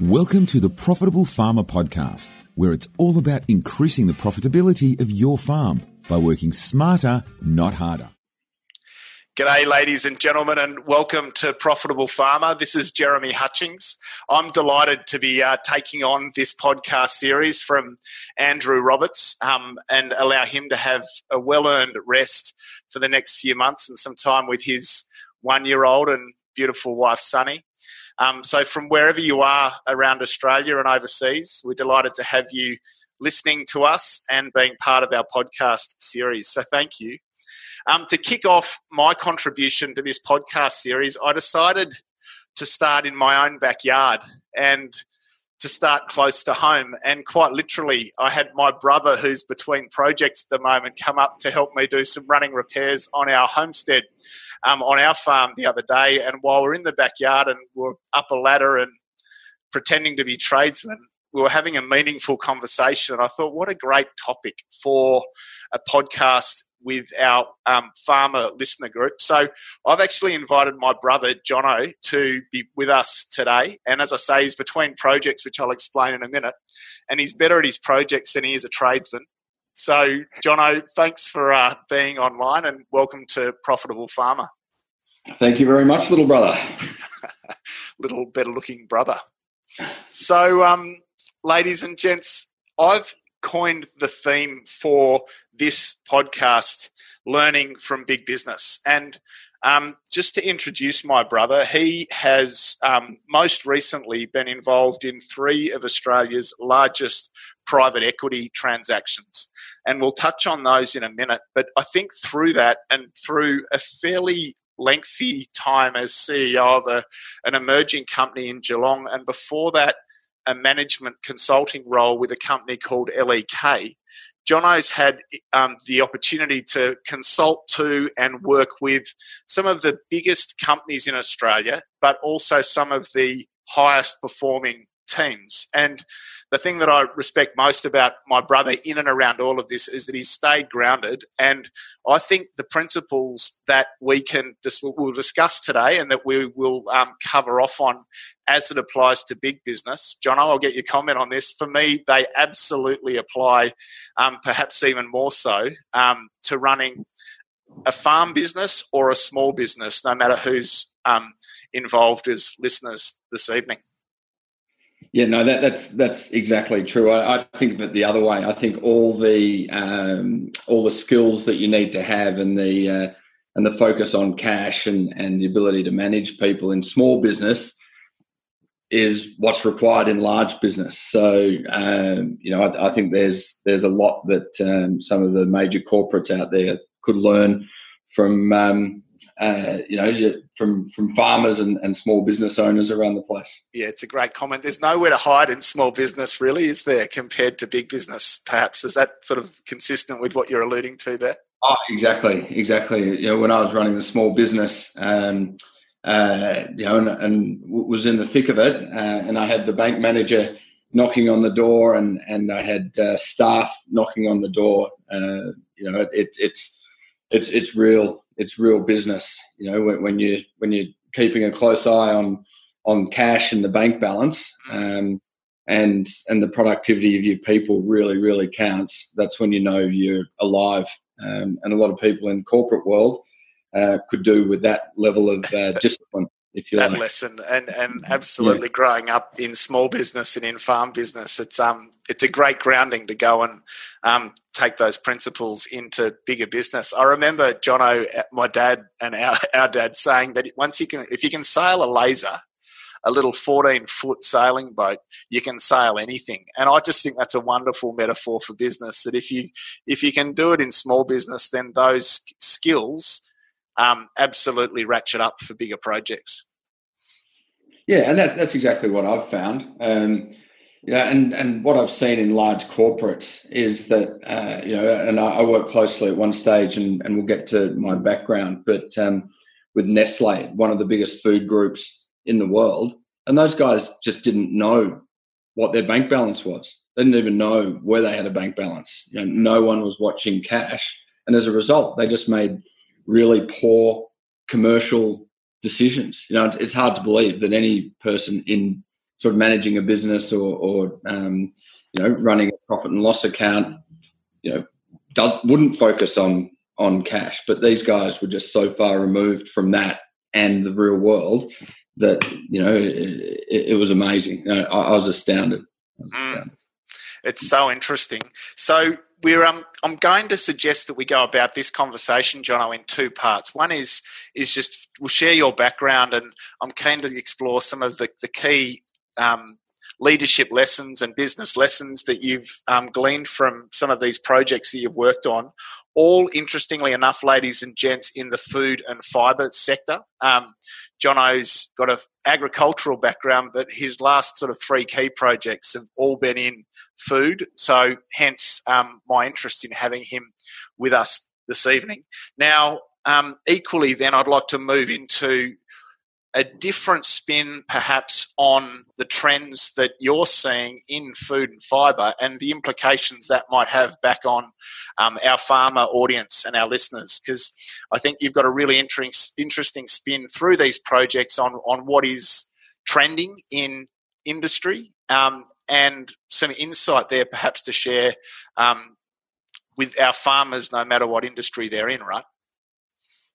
Welcome to the Profitable Farmer Podcast, where it's all about increasing the profitability of your farm by working smarter, not harder. G'day, ladies and gentlemen, and welcome to Profitable Farmer. This is Jeremy Hutchings. I'm delighted to be uh, taking on this podcast series from Andrew Roberts um, and allow him to have a well earned rest for the next few months and some time with his one year old and beautiful wife, Sunny. Um, so, from wherever you are around Australia and overseas, we're delighted to have you listening to us and being part of our podcast series. So, thank you. Um, to kick off my contribution to this podcast series, I decided to start in my own backyard and to start close to home. And quite literally, I had my brother, who's between projects at the moment, come up to help me do some running repairs on our homestead um, on our farm the other day. And while we're in the backyard and we're up a ladder and pretending to be tradesmen, we were having a meaningful conversation. And I thought, what a great topic for a podcast with our um, farmer listener group. So I've actually invited my brother Jono to be with us today. And as I say, he's between projects, which I'll explain in a minute. And he's better at his projects than he is a tradesman. So, Jono, thanks for uh, being online and welcome to Profitable Farmer. Thank you very much, little brother. little better looking brother. So, um, ladies and gents, I've coined the theme for this podcast, Learning from Big Business. And um, just to introduce my brother, he has um, most recently been involved in three of Australia's largest private equity transactions. And we'll touch on those in a minute. But I think through that and through a fairly lengthy time as CEO of a, an emerging company in Geelong, and before that, a management consulting role with a company called LEK, Jono's had um, the opportunity to consult to and work with some of the biggest companies in Australia, but also some of the highest performing teams. And the thing that I respect most about my brother in and around all of this is that he's stayed grounded. And I think the principles that we can we'll discuss today and that we will um, cover off on as it applies to big business. John, I'll get your comment on this. For me, they absolutely apply, um, perhaps even more so, um, to running a farm business or a small business, no matter who's um, involved as listeners this evening. Yeah, no, that, that's that's exactly true. I, I, think that the other way. I think all the um, all the skills that you need to have and the uh, and the focus on cash and, and the ability to manage people in small business is what's required in large business. So um, you know, I, I, think there's there's a lot that um, some of the major corporates out there could learn from um, uh, you know, from from farmers and, and small business owners around the place. Yeah, it's a great comment. There's nowhere to hide in small business, really, is there, compared to big business? Perhaps is that sort of consistent with what you're alluding to there? Oh, exactly, exactly. You know, when I was running the small business, um, uh, you know, and, and, was in the thick of it, uh, and I had the bank manager knocking on the door, and and I had uh, staff knocking on the door. Uh, you know, it, it's it's it's real it's real business. You know, when, when you when you're keeping a close eye on on cash and the bank balance, um, and and the productivity of your people really really counts. That's when you know you're alive. Um, and a lot of people in corporate world uh, could do with that level of uh, discipline if you that like. lesson and and absolutely yeah. growing up in small business and in farm business it's um it's a great grounding to go and um, take those principles into bigger business i remember jono my dad and our, our dad saying that once you can if you can sail a laser a little 14 foot sailing boat you can sail anything and i just think that's a wonderful metaphor for business that if you if you can do it in small business then those skills um, absolutely ratchet up for bigger projects. Yeah, and that, that's exactly what I've found. Um, yeah, and, and what I've seen in large corporates is that, uh, you know, and I, I work closely at one stage, and, and we'll get to my background, but um, with Nestle, one of the biggest food groups in the world, and those guys just didn't know what their bank balance was. They didn't even know where they had a bank balance. You know, no one was watching cash, and as a result, they just made really poor commercial decisions. You know, it's hard to believe that any person in sort of managing a business or, or um, you know, running a profit and loss account, you know, does, wouldn't focus on on cash. But these guys were just so far removed from that and the real world that you know it, it was amazing. I, I was astounded. I was mm. astounded. Mm. It's so interesting. So we're um, I'm going to suggest that we go about this conversation, Jono, in two parts. One is is just we'll share your background, and I'm keen to explore some of the the key um, leadership lessons and business lessons that you've um, gleaned from some of these projects that you've worked on. All interestingly enough, ladies and gents, in the food and fibre sector. Um, Jono's got an agricultural background, but his last sort of three key projects have all been in food. So, hence um, my interest in having him with us this evening. Now, um, equally, then I'd like to move into a different spin perhaps on the trends that you're seeing in food and fibre and the implications that might have back on um, our farmer audience and our listeners because I think you've got a really interesting, interesting spin through these projects on, on what is trending in industry um, and some insight there perhaps to share um, with our farmers no matter what industry they're in, right?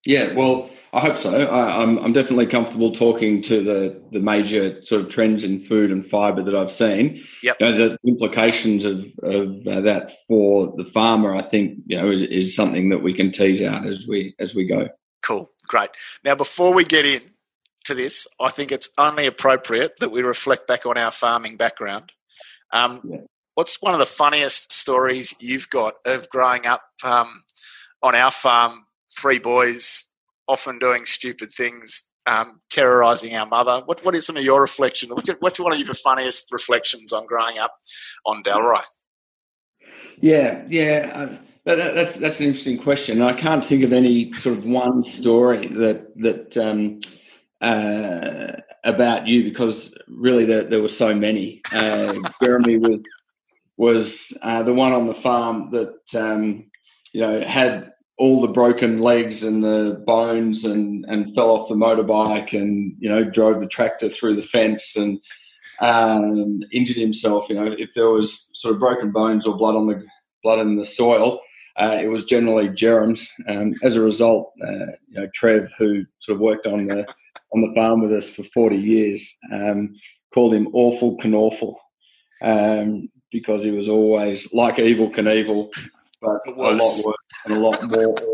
Yeah, well, I hope so. I, am I'm, I'm definitely comfortable talking to the, the major sort of trends in food and fibre that I've seen. Yep. You know, the implications of, of uh, that for the farmer, I think, you know, is, is something that we can tease out as we as we go. Cool, great. Now, before we get in to this, I think it's only appropriate that we reflect back on our farming background. Um, yeah. What's one of the funniest stories you've got of growing up um, on our farm three boys, often doing stupid things, um, terrorizing our mother. What what is some of your reflections? What's, what's one of your funniest reflections on growing up on Dalry? Yeah, yeah. Uh, that, that's that's an interesting question. I can't think of any sort of one story that that um, uh, about you because really there, there were so many. Uh, Jeremy was was uh, the one on the farm that um, you know had all the broken legs and the bones and, and fell off the motorbike and, you know, drove the tractor through the fence and um, injured himself. You know, if there was sort of broken bones or blood on the blood in the soil, uh, it was generally Jerem's. Um, as a result, uh, you know, Trev, who sort of worked on the on the farm with us for 40 years, um, called him Awful Knorful um, because he was always like Evel Knievel, but a lot worse and a lot more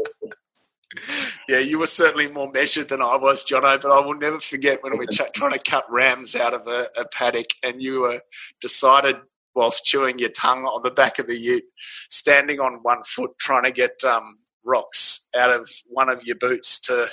Yeah, you were certainly more measured than I was, Jono. But I will never forget when we were ch- trying to cut rams out of a, a paddock, and you were decided whilst chewing your tongue on the back of the ute, standing on one foot, trying to get um, rocks out of one of your boots to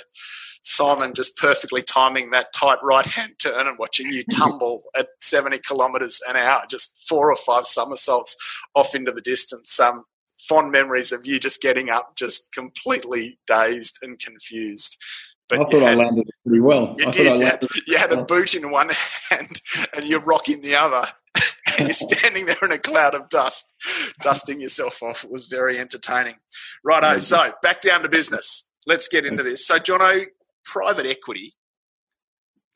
Simon just perfectly timing that tight right hand turn and watching you tumble at 70 kilometres an hour, just four or five somersaults off into the distance. Um, fond memories of you just getting up, just completely dazed and confused. But I thought had, I landed pretty well. You I did. You had, you had, a boot in one hand and you're rocking the other. you're standing there in a cloud of dust, dusting yourself off. It was very entertaining. Righto, so back down to business. Let's get into this. So, Jono, private equity.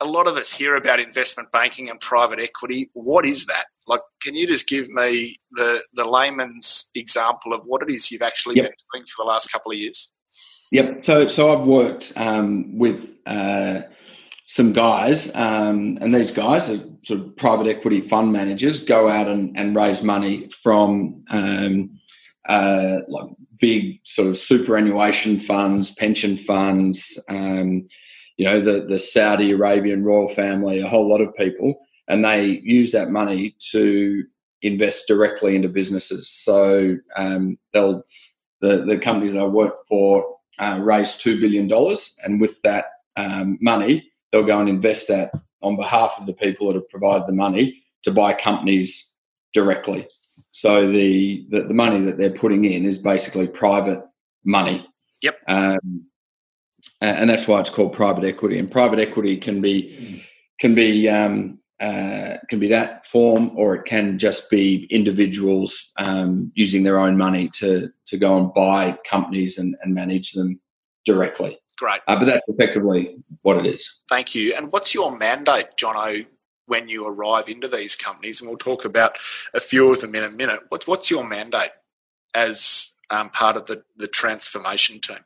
A lot of us hear about investment banking and private equity. What is that? Like, can you just give me the the layman's example of what it is you've actually yep. been doing for the last couple of years? Yep. So, so I've worked um, with uh, some guys, um, and these guys are sort of private equity fund managers, go out and, and raise money from um, uh, like big sort of superannuation funds, pension funds, um, you know, the the Saudi Arabian royal family, a whole lot of people and they use that money to invest directly into businesses. So um, they'll the the companies I work for uh, raise two billion dollars, and with that um, money, they'll go and invest that on behalf of the people that have provided the money to buy companies directly. So the the, the money that they're putting in is basically private money. Yep. Um, and that's why it's called private equity. And private equity can be can be um, uh, can be that form, or it can just be individuals um, using their own money to to go and buy companies and, and manage them directly. Great, uh, but that's effectively what it is. Thank you. And what's your mandate, Jono, when you arrive into these companies, and we'll talk about a few of them in a minute. What, what's your mandate as um, part of the, the transformation team?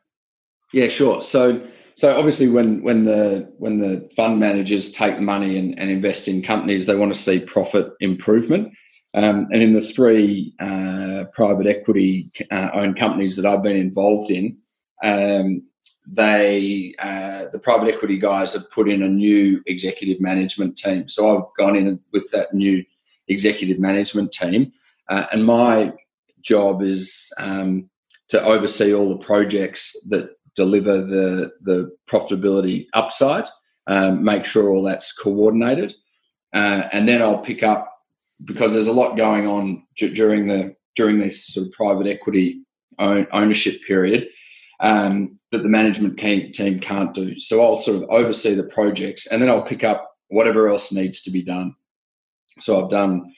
Yeah, sure. So so obviously when when the when the fund managers take money and, and invest in companies, they want to see profit improvement. Um, and in the three uh, private equity uh, owned companies that I've been involved in, um, they uh, the private equity guys have put in a new executive management team. So I've gone in with that new executive management team, uh, and my job is um, to oversee all the projects that deliver the the profitability upside, um, make sure all that's coordinated, uh, and then I'll pick up because there's a lot going on d- during the during this sort of private equity own, ownership period um, that the management team can't do. So I'll sort of oversee the projects, and then I'll pick up whatever else needs to be done. So I've done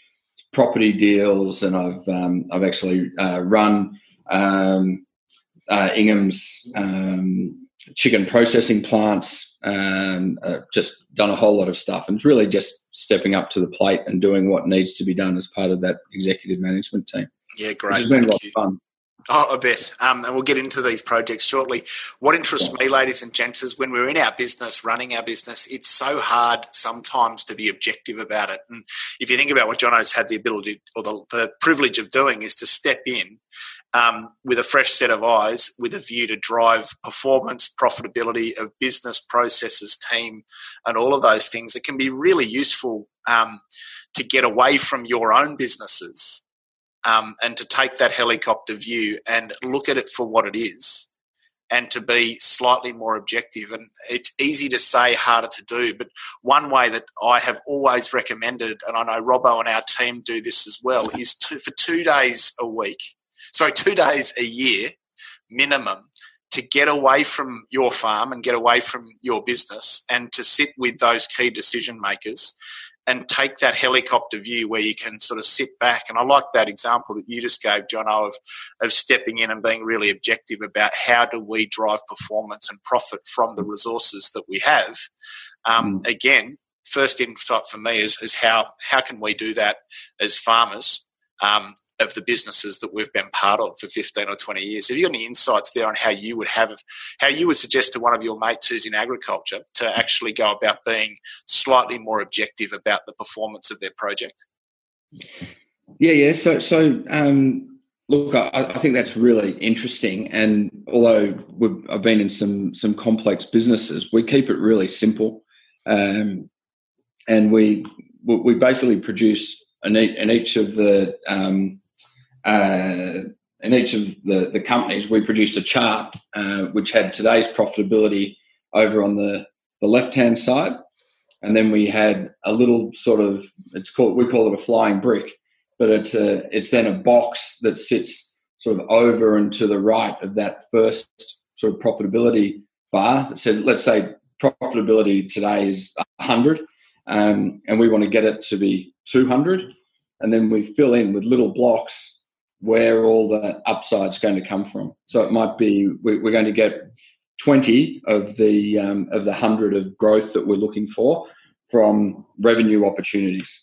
property deals, and I've um, I've actually uh, run um, uh, Ingham's um, chicken processing plants, um, uh, just done a whole lot of stuff. And it's really just stepping up to the plate and doing what needs to be done as part of that executive management team. Yeah, great. It's been a lot of fun. Oh, a bit. Um, and we'll get into these projects shortly. What interests me, ladies and gents, is when we're in our business, running our business, it's so hard sometimes to be objective about it. And if you think about what Jono's had the ability or the, the privilege of doing is to step in um, with a fresh set of eyes with a view to drive performance, profitability of business processes, team, and all of those things. It can be really useful um, to get away from your own businesses um, and to take that helicopter view and look at it for what it is and to be slightly more objective. And it's easy to say, harder to do. But one way that I have always recommended, and I know Robbo and our team do this as well, is to, for two days a week, sorry, two days a year minimum, to get away from your farm and get away from your business and to sit with those key decision makers and take that helicopter view where you can sort of sit back. And I like that example that you just gave, John, of, of stepping in and being really objective about how do we drive performance and profit from the resources that we have. Um, mm. Again, first insight for me is, is how, how can we do that as farmers um, of the businesses that we've been part of for 15 or 20 years. Have you got any insights there on how you would have, how you would suggest to one of your mates who's in agriculture to actually go about being slightly more objective about the performance of their project? Yeah, yeah. So, so um, look, I, I, think that's really interesting. And although I've been in some some complex businesses, we keep it really simple, um, and we we basically produce in each of the um, uh, in each of the, the companies, we produced a chart uh, which had today's profitability over on the, the left hand side. And then we had a little sort of, it's called, we call it a flying brick, but it's a, it's then a box that sits sort of over and to the right of that first sort of profitability bar that said, let's say profitability today is 100, um, and we want to get it to be 200. And then we fill in with little blocks where all the upside's going to come from. So it might be we're going to get 20 of the um, of the hundred of growth that we're looking for from revenue opportunities.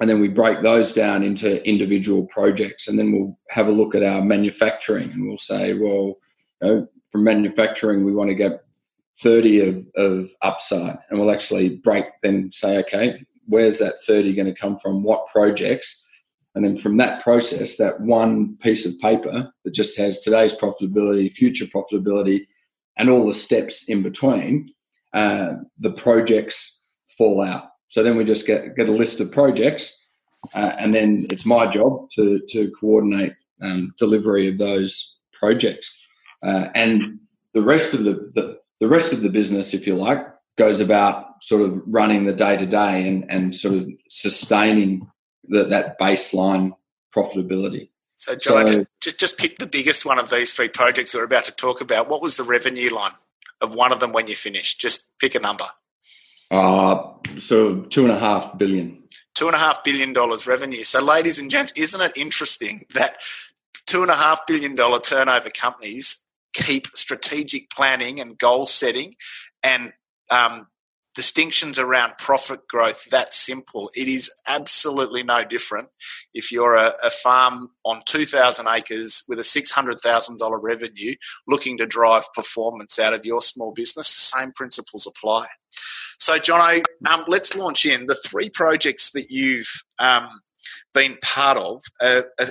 And then we break those down into individual projects, and then we'll have a look at our manufacturing, and we'll say, well, you know, from manufacturing, we want to get 30 of, of upside, and we'll actually break then say, okay, where's that 30 going to come from? What projects? And then from that process, that one piece of paper that just has today's profitability, future profitability, and all the steps in between, uh, the projects fall out. So then we just get, get a list of projects, uh, and then it's my job to, to coordinate um, delivery of those projects. Uh, and the rest of the, the, the rest of the business, if you like, goes about sort of running the day to day and and sort of sustaining the, that baseline profitability. So, John, so, just, just pick the biggest one of these three projects we're about to talk about. What was the revenue line of one of them when you finished? Just pick a number. Uh, so two and a half billion. Two and a half billion dollars revenue. So, ladies and gents, isn't it interesting that two and a half billion dollar turnover companies keep strategic planning and goal setting and um, distinctions around profit growth that simple. It is absolutely no different if you're a, a farm on 2,000 acres with a $600,000 revenue looking to drive performance out of your small business. The same principles apply. So, John, um, let's launch in the three projects that you've um, been part of. Uh, uh,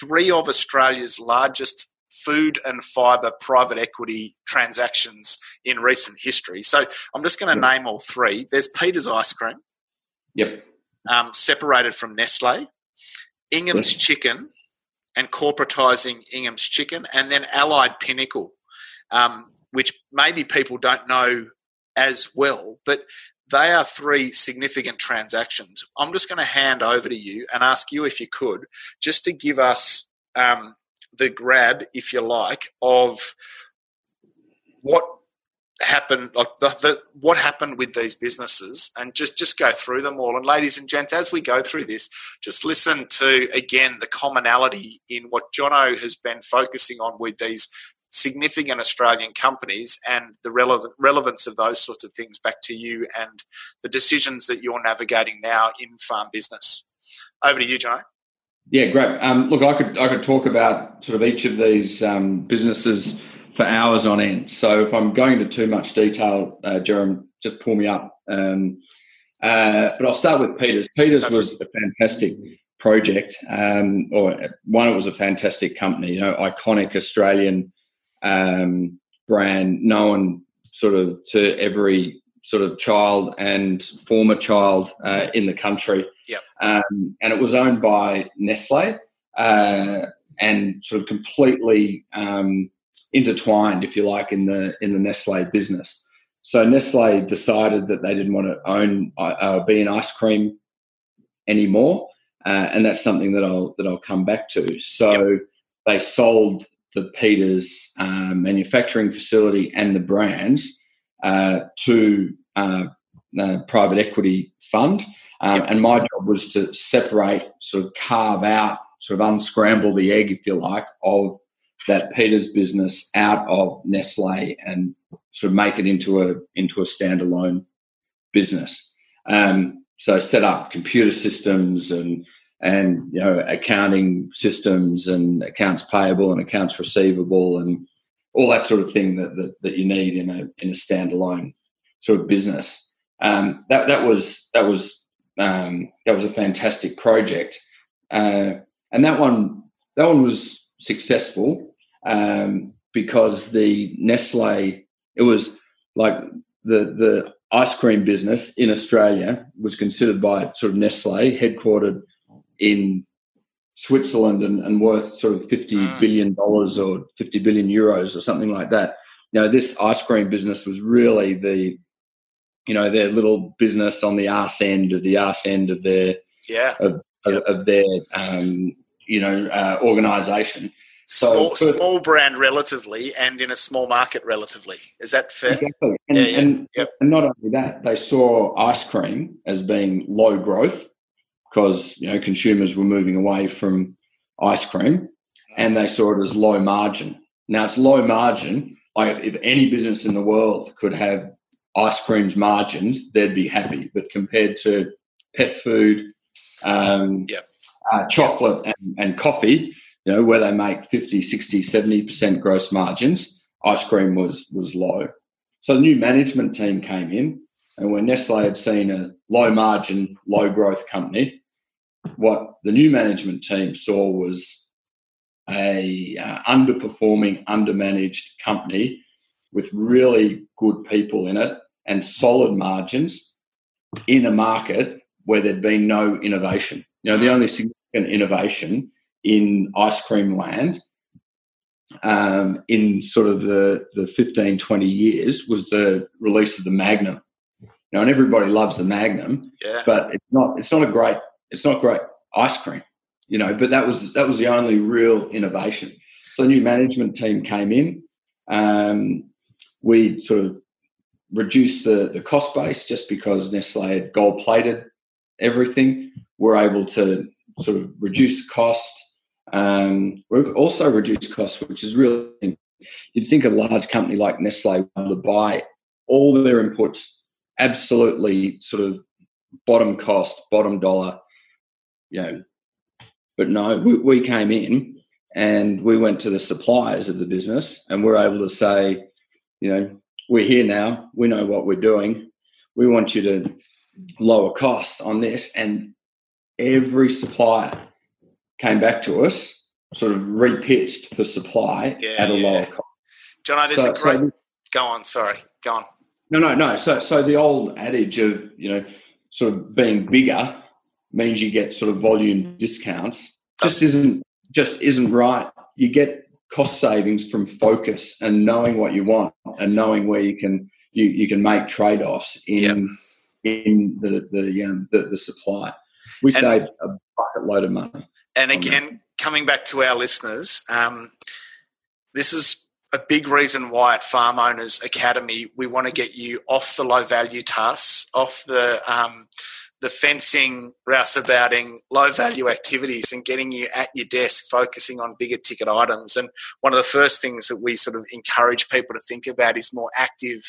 three of Australia's largest food and fibre private equity transactions in recent history. So I'm just going to name all three. There's Peter's Ice Cream. Yep. Um, separated from Nestle, Ingham's yes. Chicken, and corporatizing Ingham's Chicken, and then Allied Pinnacle, um, which maybe people don't know as well, but they are three significant transactions. I'm just going to hand over to you and ask you if you could just to give us um, the grab, if you like, of what happened like the, the, what happened with these businesses and just just go through them all. And ladies and gents as we go through this just listen to again the commonality in what jono has been focusing on with these significant australian companies and the relevant relevance of those sorts of things back to you and the decisions that you're navigating now in farm business. Over to you jono yeah, great. Um, look, I could I could talk about sort of each of these um, businesses for hours on end. So if I'm going into too much detail, uh, Jerem, just pull me up. Um, uh, but I'll start with Peters. Peters was a fantastic project, um, or one, it was a fantastic company. You know, iconic Australian um, brand, known sort of to every sort of child and former child uh, in the country. Yep. Um, and it was owned by Nestle uh, and sort of completely um, intertwined, if you like, in the in the Nestle business. So Nestle decided that they didn't want to own uh, be an ice cream anymore, uh, and that's something that I'll that I'll come back to. So yep. they sold the Peters uh, manufacturing facility and the brands to uh, private equity fund. Um, and my job was to separate, sort of carve out, sort of unscramble the egg, if you like, of that Peters business out of Nestle and sort of make it into a into a standalone business. Um, so set up computer systems and and you know accounting systems and accounts payable and accounts receivable and all that sort of thing that that, that you need in a in a standalone sort of business. Um, that that was that was um, that was a fantastic project, uh, and that one that one was successful um, because the Nestle it was like the the ice cream business in Australia was considered by sort of Nestle, headquartered in Switzerland and, and worth sort of fifty mm. billion dollars or fifty billion euros or something like that. Now, this ice cream business was really the you know their little business on the arse end of the arse end of their yeah of, yep. of, of their um, you know uh, organization. So small, small brand relatively, and in a small market relatively. Is that fair? Exactly. And, yeah, yeah. And, yep. and not only that, they saw ice cream as being low growth because you know consumers were moving away from ice cream, and they saw it as low margin. Now it's low margin. Like if any business in the world could have ice cream's margins, they'd be happy. But compared to pet food, um, yep. uh, chocolate and, and, coffee, you know, where they make 50, 60, 70% gross margins, ice cream was, was low. So the new management team came in and when Nestle had seen a low margin, low growth company, what the new management team saw was a uh, underperforming, undermanaged company with really good people in it and solid margins in a market where there'd been no innovation. You know, the only significant innovation in ice cream land um, in sort of the, the 15, 20 years was the release of the Magnum. You know, and everybody loves the Magnum, yeah. but it's not it's not a great it's not great ice cream. You know, but that was that was the only real innovation. So the new management team came in. Um, we sort of reduced the, the cost base just because Nestle had gold plated everything. We're able to sort of reduce the cost. Um, we also reduce costs, which is really, you'd think a large company like Nestle able to buy all their inputs absolutely sort of bottom cost, bottom dollar, you know. But no, we, we came in and we went to the suppliers of the business and we're able to say, you know, we're here now, we know what we're doing, we want you to lower costs on this. And every supplier came back to us, sort of repitched for supply Yeah, at a yeah. lower cost. John, there's So- a great. so- go on. Sorry. Go on. No, no, no. So, so the old adage of you know, sort of being bigger means you get sort of volume discounts. Just isn't just isn't right. You get cost savings from focus and knowing what you want and knowing where you can you, you can make trade offs in in the the, um, the the supply. We And- save a bucket load of money. And on again, coming back to our listeners, um, this is a big reason why at Farm Owners Academy we want to get you off the low value tasks, off the um, the fencing, rouseabouting, low value activities, and getting you at your desk focusing on bigger ticket items. And one of the first things that we sort of encourage people to think about is more active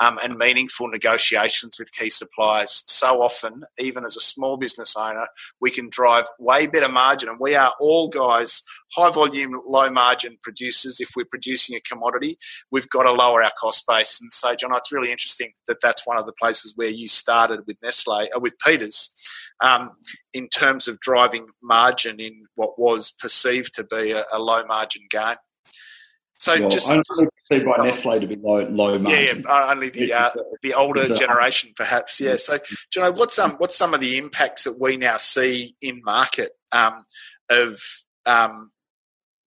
um, and meaningful negotiations with key suppliers. So often, even as a small business owner, we can drive way better margin. And we are all guys, high volume, low margin producers. If we're producing a commodity, we've got to lower our cost base. And so, John, it's really interesting that that's one of the places where you started with Nestle, uh, with Peters, um, in terms of driving margin in what was perceived to be a, a low margin game. So Well, just, just see by Nestle to be low low yeah, margin. yeah, uh, only the uh, the older generation, perhaps. Yeah. So, Jono, what's um what's some of the impacts that we now see in market um, of um,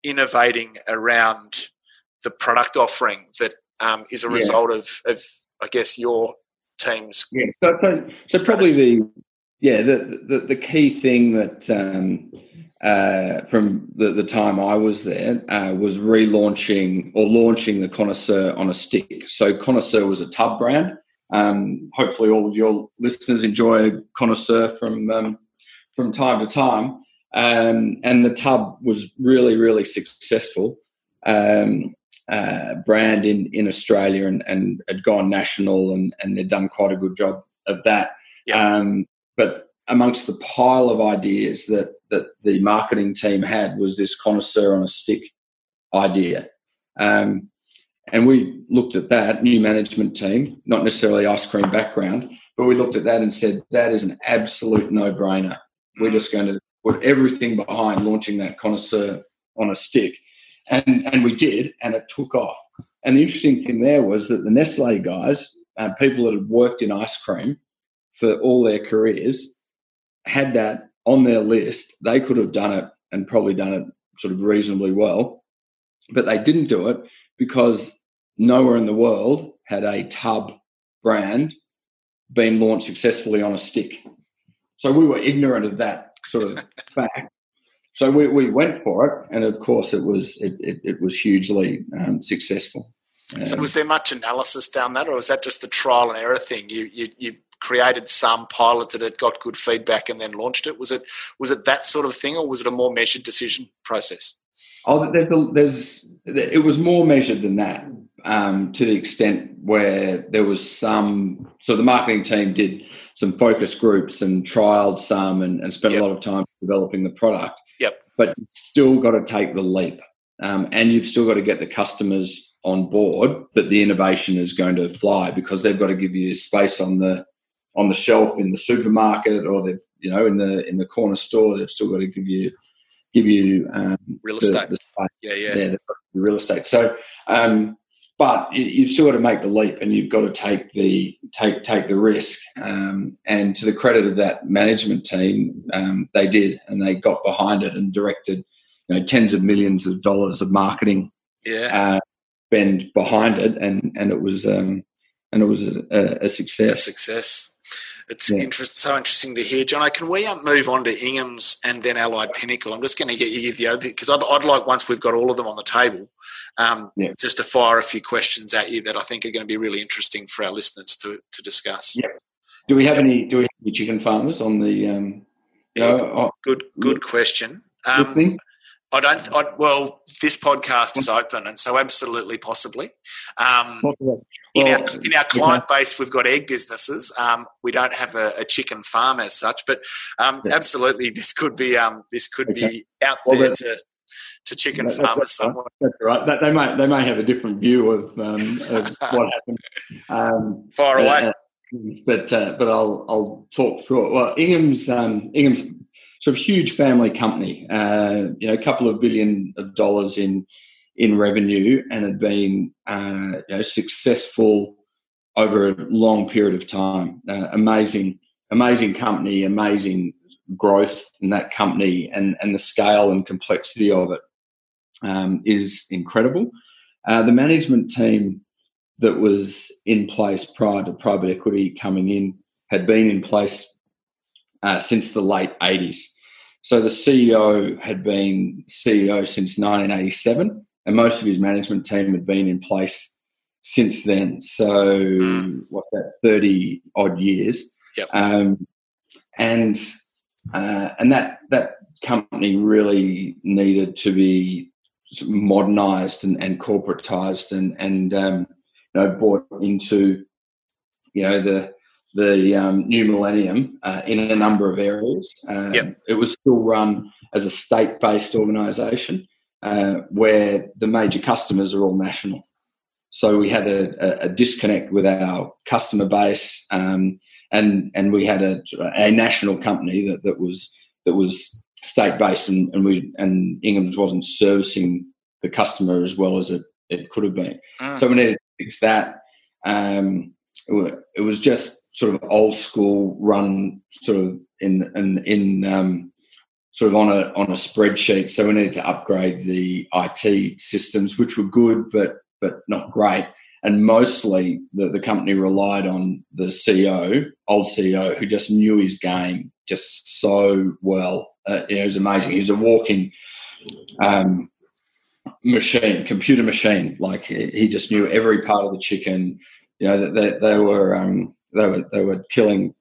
innovating around the product offering that um, is a Yeah. result of, of I guess your team's Yeah, so, so, so probably the yeah the, the the key thing that um, uh, from the, the time I was there uh, was relaunching or launching the Connoisseur on a stick. So Connoisseur was a tub brand. Um, hopefully, all of your listeners enjoy Connoisseur from um, from time to time. Um, and the tub was really really successful. Um, uh, brand in, in Australia and, and had gone national and, and they'd done quite a good job of that. Yeah. Um, but amongst the pile of ideas that, that the marketing team had was this connoisseur on a stick idea. Um, and we looked at that new management team, not necessarily ice cream background, but we looked at that and said, that is an absolute no brainer. We're just going to put everything behind launching that connoisseur on a stick. And, and we did, and it took off. And the interesting thing there was that the Nestle guys, uh, people that had worked in ice cream for all their careers, had that on their list. They could have done it and probably done it sort of reasonably well, but they didn't do it because nowhere in the world had a tub brand been launched successfully on a stick. So we were ignorant of that sort of fact. So we, we went for it, and of course it was it, it, it was hugely um, successful. So Um, was there much analysis down that, or was that just a trial and error thing? You you, you created some, piloted it, got good feedback, and then launched it. Was it was it that sort of thing, or was it a more measured decision process? Oh, there's, a, there's it was more measured than that um, to the extent where there was some. So the marketing team did some focus groups and trialed some and, and spent Yep. a lot of time developing the product. Yep. But you've still got to take the leap, um, and you've still got to get the customers on board that the innovation is going to fly because they've got to give you space on the on the shelf in the supermarket or they've you know in the in the corner store. They've still got to give you give you um, Real estate. the space Yeah, yeah. yeah, the real estate. So, um, but you, you've still got to make the leap, and you've got to take the take take the risk. Um, and to the credit of that management team, um, they did, and they got behind it and directed, you know, tens of millions of dollars of marketing Yeah, uh, spend behind it, and and it was um, and it was a, a a success. It's Yeah. interest, so interesting to hear, John. Can we um, move on to Ingham's and then Allied Pinnacle? I'm just going to get you the overview because I'd, I'd like once we've got all of them on the table, um, Yeah. just to fire a few questions at you that I think are going to be really interesting for our listeners to to discuss. Yeah. Do we have any? Do we have any chicken farmers on the? Um, Yeah. no, oh, Good, good question. Um? I don't. I, well, this podcast is open, and so absolutely, possibly. Um, well, in our in our client yeah. base, we've got egg businesses. Um, we don't have a, a, chicken farm as such, but um, yeah. absolutely, this could be um, this could okay. be out well, there to to chicken that, farmers that's somewhere. That's right. That, they may they may have a different view of, um, of what happened. Um, Far away. Uh, but uh, but I'll I'll talk through it. Well, Ingham's um, Ingham's sort of huge family company, uh, you know, a couple of billion of dollars in in revenue, and had been uh, you know successful over a long period of time. Uh, amazing, amazing company, amazing growth in that company, and and the scale and complexity of it um, is incredible. Uh, the management team that was in place prior to private equity coming in had been in place uh, since the late 80s. So the CEO had been CEO since 1987, and most of his management team had been in place since then. So what's that, 30 odd years. Yep. Um, and uh, and that that company really needed to be modernized and, and corporatized and and um, you know brought into you know the the um, new millennium uh, in a number of areas. Um, yep. It was still run as a state-based organisation uh, where the major customers are all national. So we had a, a disconnect with our customer base, um, and and we had a, a national company that, that was that was state-based, and, and we and Ingham's wasn't servicing the customer as well as it, it could have been. Mm. So we needed to fix that. Um, it was just sort of old school run sort of in in in um, sort of on a on a spreadsheet. So we needed to upgrade the IT systems, which were good but but not great. And mostly the, the company relied on the CEO, old CEO, who just knew his game just so well. Uh, it was amazing. He was a walking um, machine, computer machine. Like he just knew every part of the chicken. You know, they, they were um, they were they were killing,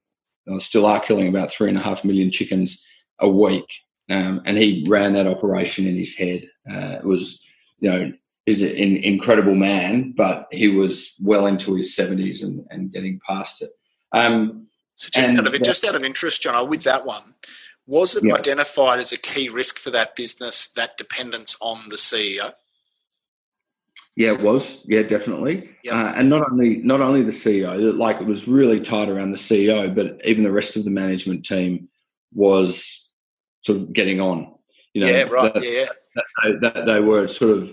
still are killing about three and a half million chickens a week, um, and he ran that operation in his head. Uh, it was, you know, he's an incredible man, but he was well into his seventies and, and getting past it. Um, so just out of that, just out of interest, John, with that one, was it yeah. identified as a key risk for that business that dependence on the CEO? Yeah, it was. Yeah, definitely. Yep. Uh, and not only not only the CEO, like it was really tight around the CEO, but even the rest of the management team was sort of getting on. You know, yeah, right. That, yeah, that they, that they were sort of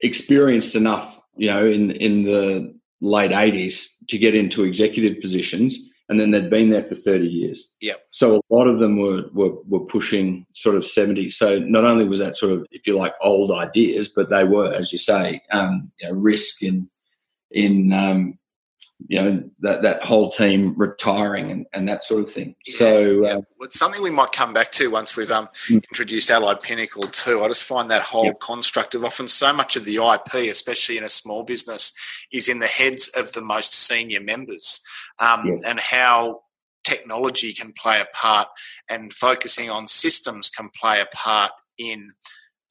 experienced enough, you know, in in the late '80s to get into executive positions, and then they'd been there for 30 years. Yep. So a lot of them were, were, were pushing sort of 70. So not only was that sort of, if you like, old ideas, but they were, as you say, um, you know, risk in, in, um, you know that that whole team retiring and, and that sort of thing. Yeah, so yeah. Uh, it's something we might come back to once we've um, mm. introduced Allied Pinnacle too. I just find that whole construct of often so much of the IP, especially in a small business, is in the heads of the most senior members, um, yes. and how technology can play a part and focusing on systems can play a part in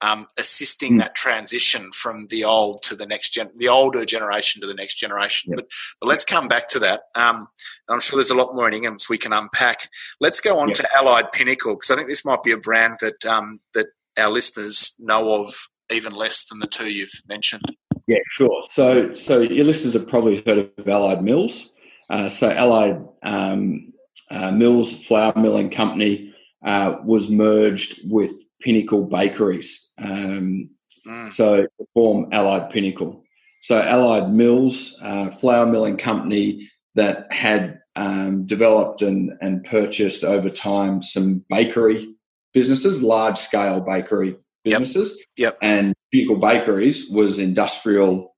um, assisting mm. that transition from the old to the next gen, the older generation to the next generation. Yep. But, but let's come back to that. Um, I'm sure there's a lot more in Ingham's we can unpack. Let's go on yep. to Allied Pinnacle because I think this might be a brand that um, that our listeners know of even less than the two you've mentioned. Yeah, sure. So, so your listeners have probably heard of Allied Mills. Uh, so, Allied um, uh, Mills Flour Milling Company uh, was merged with Pinnacle Bakeries. Um, mm. So to form Allied Pinnacle. So Allied Mills, uh, flour milling company that had um, developed and, and purchased over time some bakery businesses, large scale bakery businesses. Yep. yep. And Pinnacle Bakeries was industrial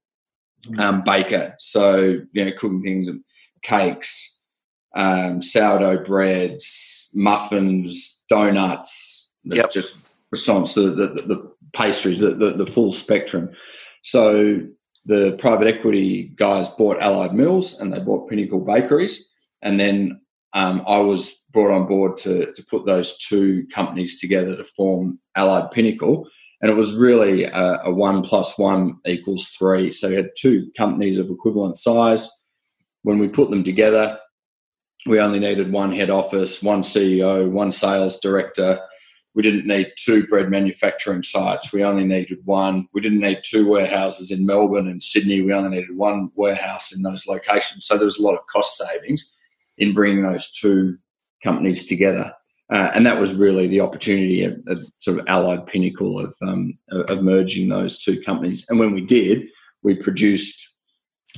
um, baker. So, you know, cooking things, cakes, um, sourdough breads, muffins, donuts, yep. just croissants, the, the, the pastries, the, the, the, full spectrum. So the private equity guys bought Allied Mills and they bought Pinnacle Bakeries. And then um, I was brought on board to, to put those two companies together to form Allied Pinnacle. and it was really a, a one plus one equals three. So you had two companies of equivalent size. When we put them together, we only needed one head office, one CEO, one sales director. We didn't need two bread manufacturing sites. We only needed one. We didn't need two warehouses in Melbourne and Sydney. We only needed one warehouse in those locations. So there was a lot of cost savings in bringing those two companies together. Uh, and that was really the opportunity of, of sort of Allied Pinnacle of, um, of merging those two companies. And when we did, we produced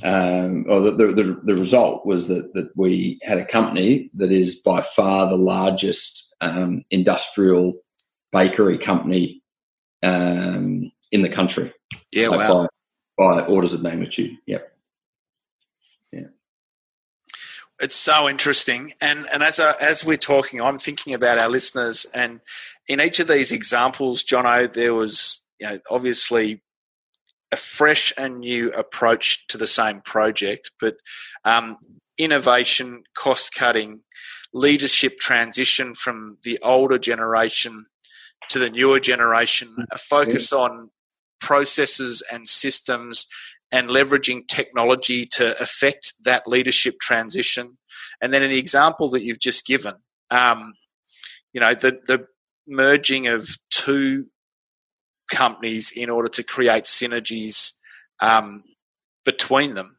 um, or the, the, the, result was that, that we had a company that is by far the largest um, industrial bakery company um, in the country. Yeah, like wow. By, by, orders of magnitude. Yep. Yeah. It's so interesting, and and as a, as we're talking, I'm thinking about our listeners, and in each of these examples, Jono, there was you know obviously a fresh and new approach to the same project, but um, innovation, cost cutting, leadership transition from the older generation to the newer generation, a focus on processes and systems and leveraging technology to affect that leadership transition. And then in the example that you've just given, um, you know, the, the merging of two companies in order to create synergies um, between them.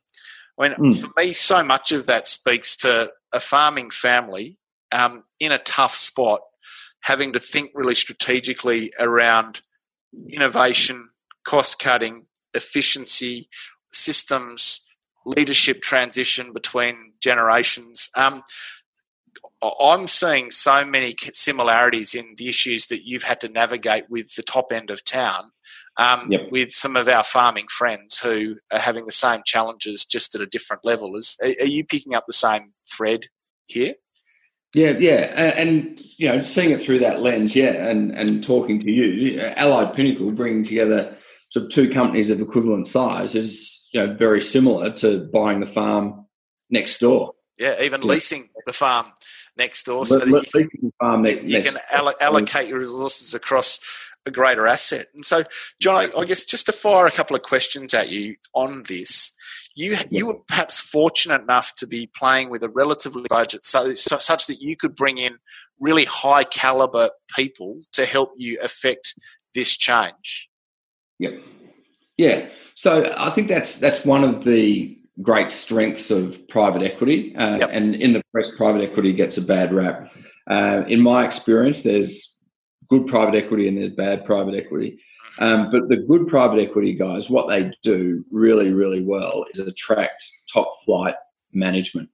I mean, mm. for me, so much of that speaks to a farming family um, in a tough spot, having to think really strategically around innovation, cost cutting, efficiency, systems, leadership transition between generations. Um, I'm seeing so many similarities in the issues that you've had to navigate with the top end of town, um, yep. with some of our farming friends who are having the same challenges just at a different level. Is are you picking up the same thread here? Yeah, yeah, and you know, seeing it through that lens, yeah, and and talking to you, uh, Allied Pinnacle bringing together sort of two companies of equivalent size is you know very similar to buying the farm next door. Yeah, even yeah. leasing the farm next door, so that you can, farm next, you can allocate your resources across a greater asset. And so, John, I, I, guess just to fire a couple of questions at you on this, you you were perhaps fortunate enough to be playing with a relatively budget, so, so such that you could bring in really high caliber people to help you affect this change. Yep. Yeah. So I think that's that's one of the great strengths of private equity. Uh, yep. And in the press, private equity gets a bad rap. Uh, in my experience, there's good private equity and there's bad private equity. Um, but the good private equity guys, what they do really, really well is attract top flight management.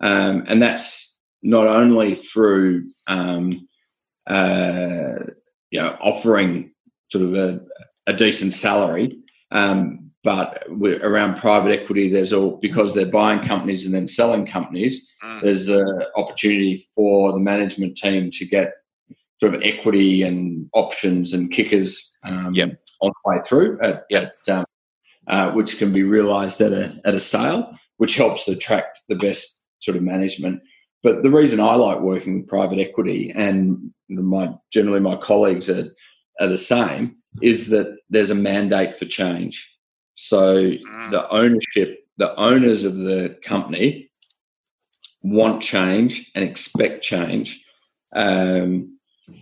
Um, and that's not only through, um, uh, you know, offering sort of a, a decent salary, um, but around private equity, there's all because they're buying companies and then selling companies. Mm. There's an opportunity for the management team to get sort of equity and options and kickers um, yep. on the way through, at, yep. at, um, uh, which can be realised at a at a sale, which helps attract the best sort of management. But the reason I like working with private equity and my generally my colleagues are, are the same is that there's a mandate for change. So mm. the ownership, the owners of the company want change and expect change, um,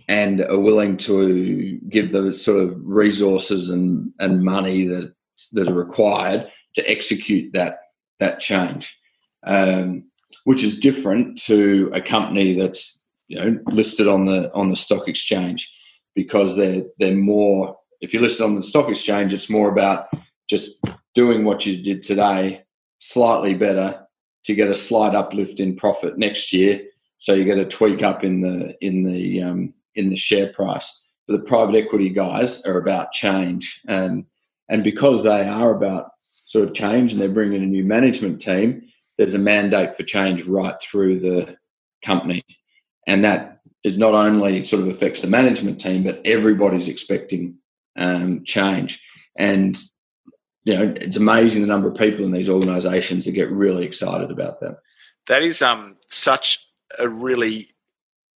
and are willing to give the sort of resources and, and money that that are required to execute that that change, um, which is different to a company that's you know listed on the on the stock exchange because they're they're more if you're listed on the stock exchange, it's more about just doing what you did today slightly better to get a slight uplift in profit next year. So you get a tweak up in the in the um, in the share price. But the private equity guys are about change, and and because they are about sort of change, and they're bringing a new management team, there's a mandate for change right through the company, and that is not only sort of affects the management team, but everybody's expecting um, change. And you know, it's amazing the number of people in these organisations that get really excited about that. That is um, such a really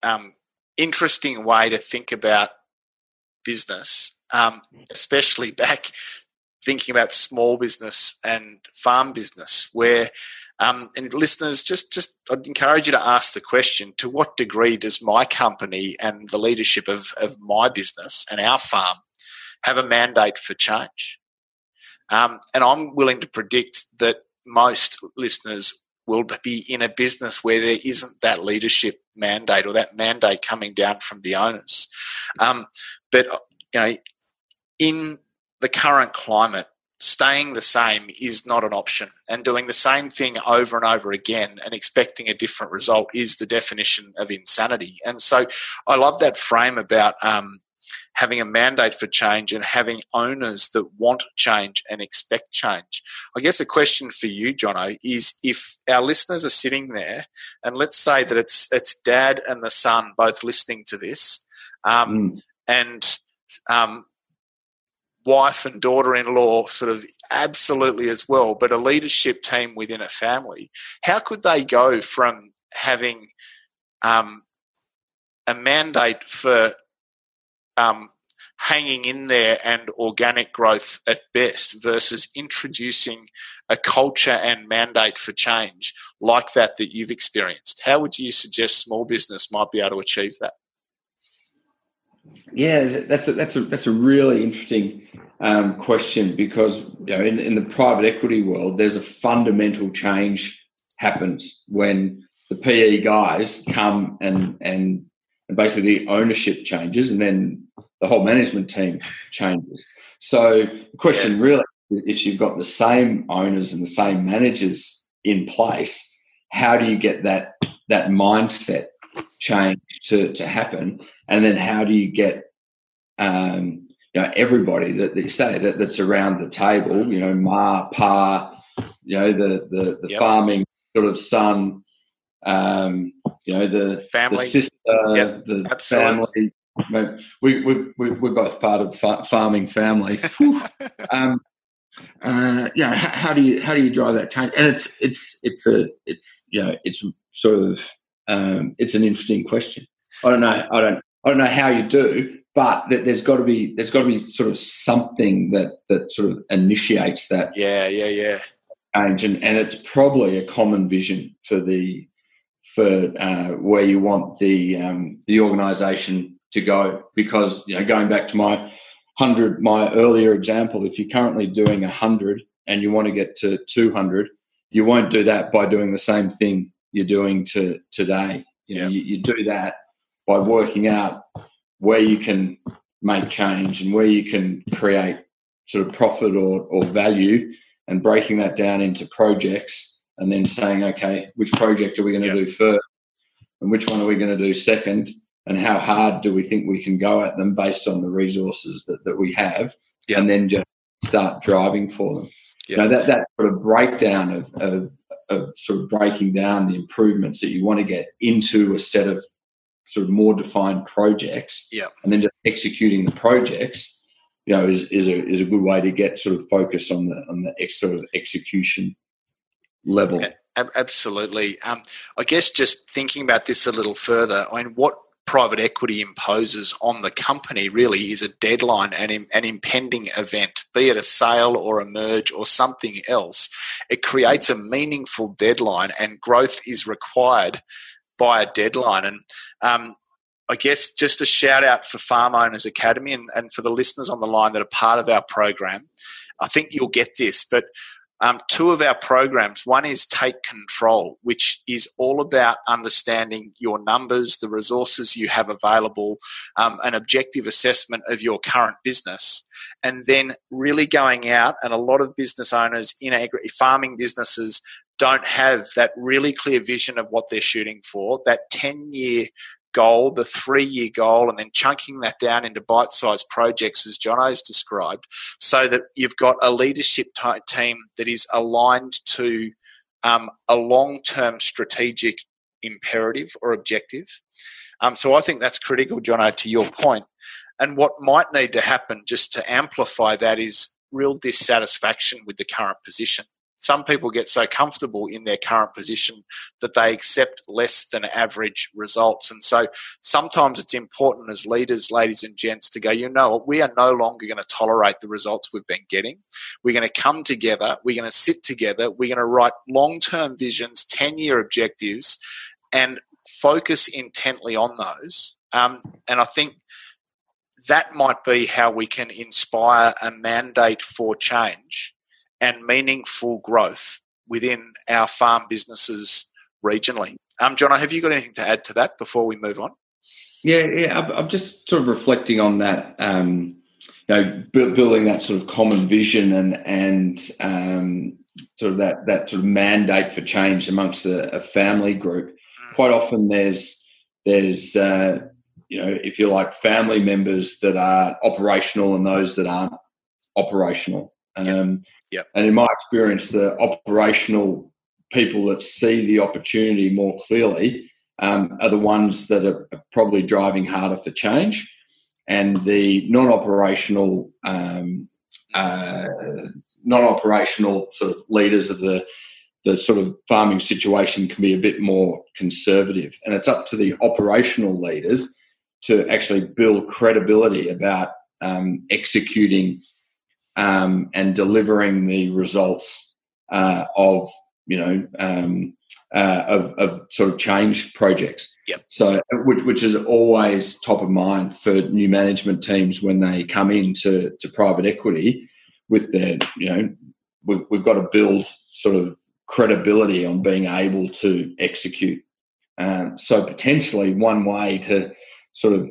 um, interesting way to think about business um, especially back thinking about small business and farm business, where um, and listeners, just just I'd encourage you to ask the question: To what degree does my company and the leadership of of my business and our farm have a mandate for change? Um, and I'm willing to predict that most listeners will be in a business where there isn't that leadership mandate or that mandate coming down from the owners. Um, but you know, in the current climate, staying the same is not an option. And doing the same thing over and over again and expecting a different result is the definition of insanity. And so I love that frame about um, having a mandate for change and having owners that want change and expect change. I guess a question for you, Jono, is if our listeners are sitting there, and let's say that it's it's dad and the son both listening to this, um, mm. and um, wife and daughter-in-law sort of absolutely as well, but a leadership team within a family. How could they go from having um, a mandate for um, hanging in there and organic growth at best versus introducing a culture and mandate for change like that that you've experienced? How would you suggest small business might be able to achieve that? Yeah, that's a, that's a that's a really interesting um, question because you know in, in the private equity world, there's a fundamental change happens when the PE guys come and and and basically the ownership changes and then the whole management team changes. So the question really, if you've got the same owners and the same managers in place, how do you get that that mindset change to, to happen? And then how do you get um, you know everybody that, that you say that, that's around the table, you know, ma, pa, you know, the the, the yep. farming sort of son, um, you know, the family, the sister, yep. the Absolutely. family. We, we, we, we're both part of fa- farming family. um, uh, yeah, how, how, do you how do you drive that change? And it's it's it's a it's you know it's sort of um, it's an interesting question. I don't know. I don't I don't know how you do, but there's got to be there's got to be sort of something that that sort of initiates that. Yeah, yeah, yeah. Change, and, and it's probably a common vision for the for uh, where you want the um, the organisation to go. Because you know, going back to my hundred, my earlier example, if you're currently doing hundred and you want to get to 200, you won't do that by doing the same thing you're doing to today. You know, you, you do that by working out where you can make change and where you can create sort of profit or, or value and breaking that down into projects and then saying, okay, which project are we going to yep. do first and which one are we going to do second and how hard do we think we can go at them based on the resources that, that we have yep. and then just start driving for them. Yep. You know, that, that sort of breakdown of, of, of sort of breaking down the improvements that you want to get into a set of sort of more defined projects yep. and then just executing the projects you know is, is a is a good way to get sort of focus on the on the ex, sort of execution level. Absolutely. Um, I guess just thinking about this a little further, I mean, what private equity imposes on the company really is a deadline and an impending event, be it a sale or a merge or something else. It creates a meaningful deadline, and growth is required by a deadline. And um, I guess just a shout out for Farm Owners Academy and, and for the listeners on the line that are part of our program. I think you'll get this, but um, two of our programs. One is Take Control, which is all about understanding your numbers, the resources you have available, um, an objective assessment of your current business, and then really going out. And a lot of business owners in agri- farming businesses don't have that really clear vision of what they're shooting for, that 10 year goal, the three year goal, and then chunking that down into bite sized projects, as John has described, so that you've got a leadership team that is aligned to um, a long term strategic imperative or objective. Um, so I think that's critical, Jono, to your point. And what might need to happen just to amplify that is real dissatisfaction with the current position. Some people get so comfortable in their current position that they accept less than average results. And so sometimes it's important as leaders, ladies and gents, to go, you know, we are no longer going to tolerate the results we've been getting. We're going to come together. We're going to sit together. We're going to write long term visions, 10 year objectives, and focus intently on those. Um, and I think that might be how we can inspire a mandate for change and meaningful growth within our farm businesses regionally. Um, John, I have you got anything to add to that before we move on? Yeah, yeah, I'm just sort of reflecting on that. Um, you know, building that sort of common vision and and um, sort of that that sort of mandate for change amongst a, a family group. Mm. Quite often, there's there's uh, you know, if you like, family members that are operational and those that aren't operational. Um, yep. And in my experience, the operational people that see the opportunity more clearly um, are the ones that are probably driving harder for change. And the non-operational, um, uh, non-operational sort of leaders of the the sort of farming situation can be a bit more conservative, and it's up to the operational leaders to actually build credibility about um, executing um, and delivering the results uh, of you know um, uh, of, of, sort of change projects. Yep. So which, which, is always top of mind for new management teams when they come into to private equity with their you know we've, we've got to build sort of credibility on being able to execute. Um, so potentially one way to sort of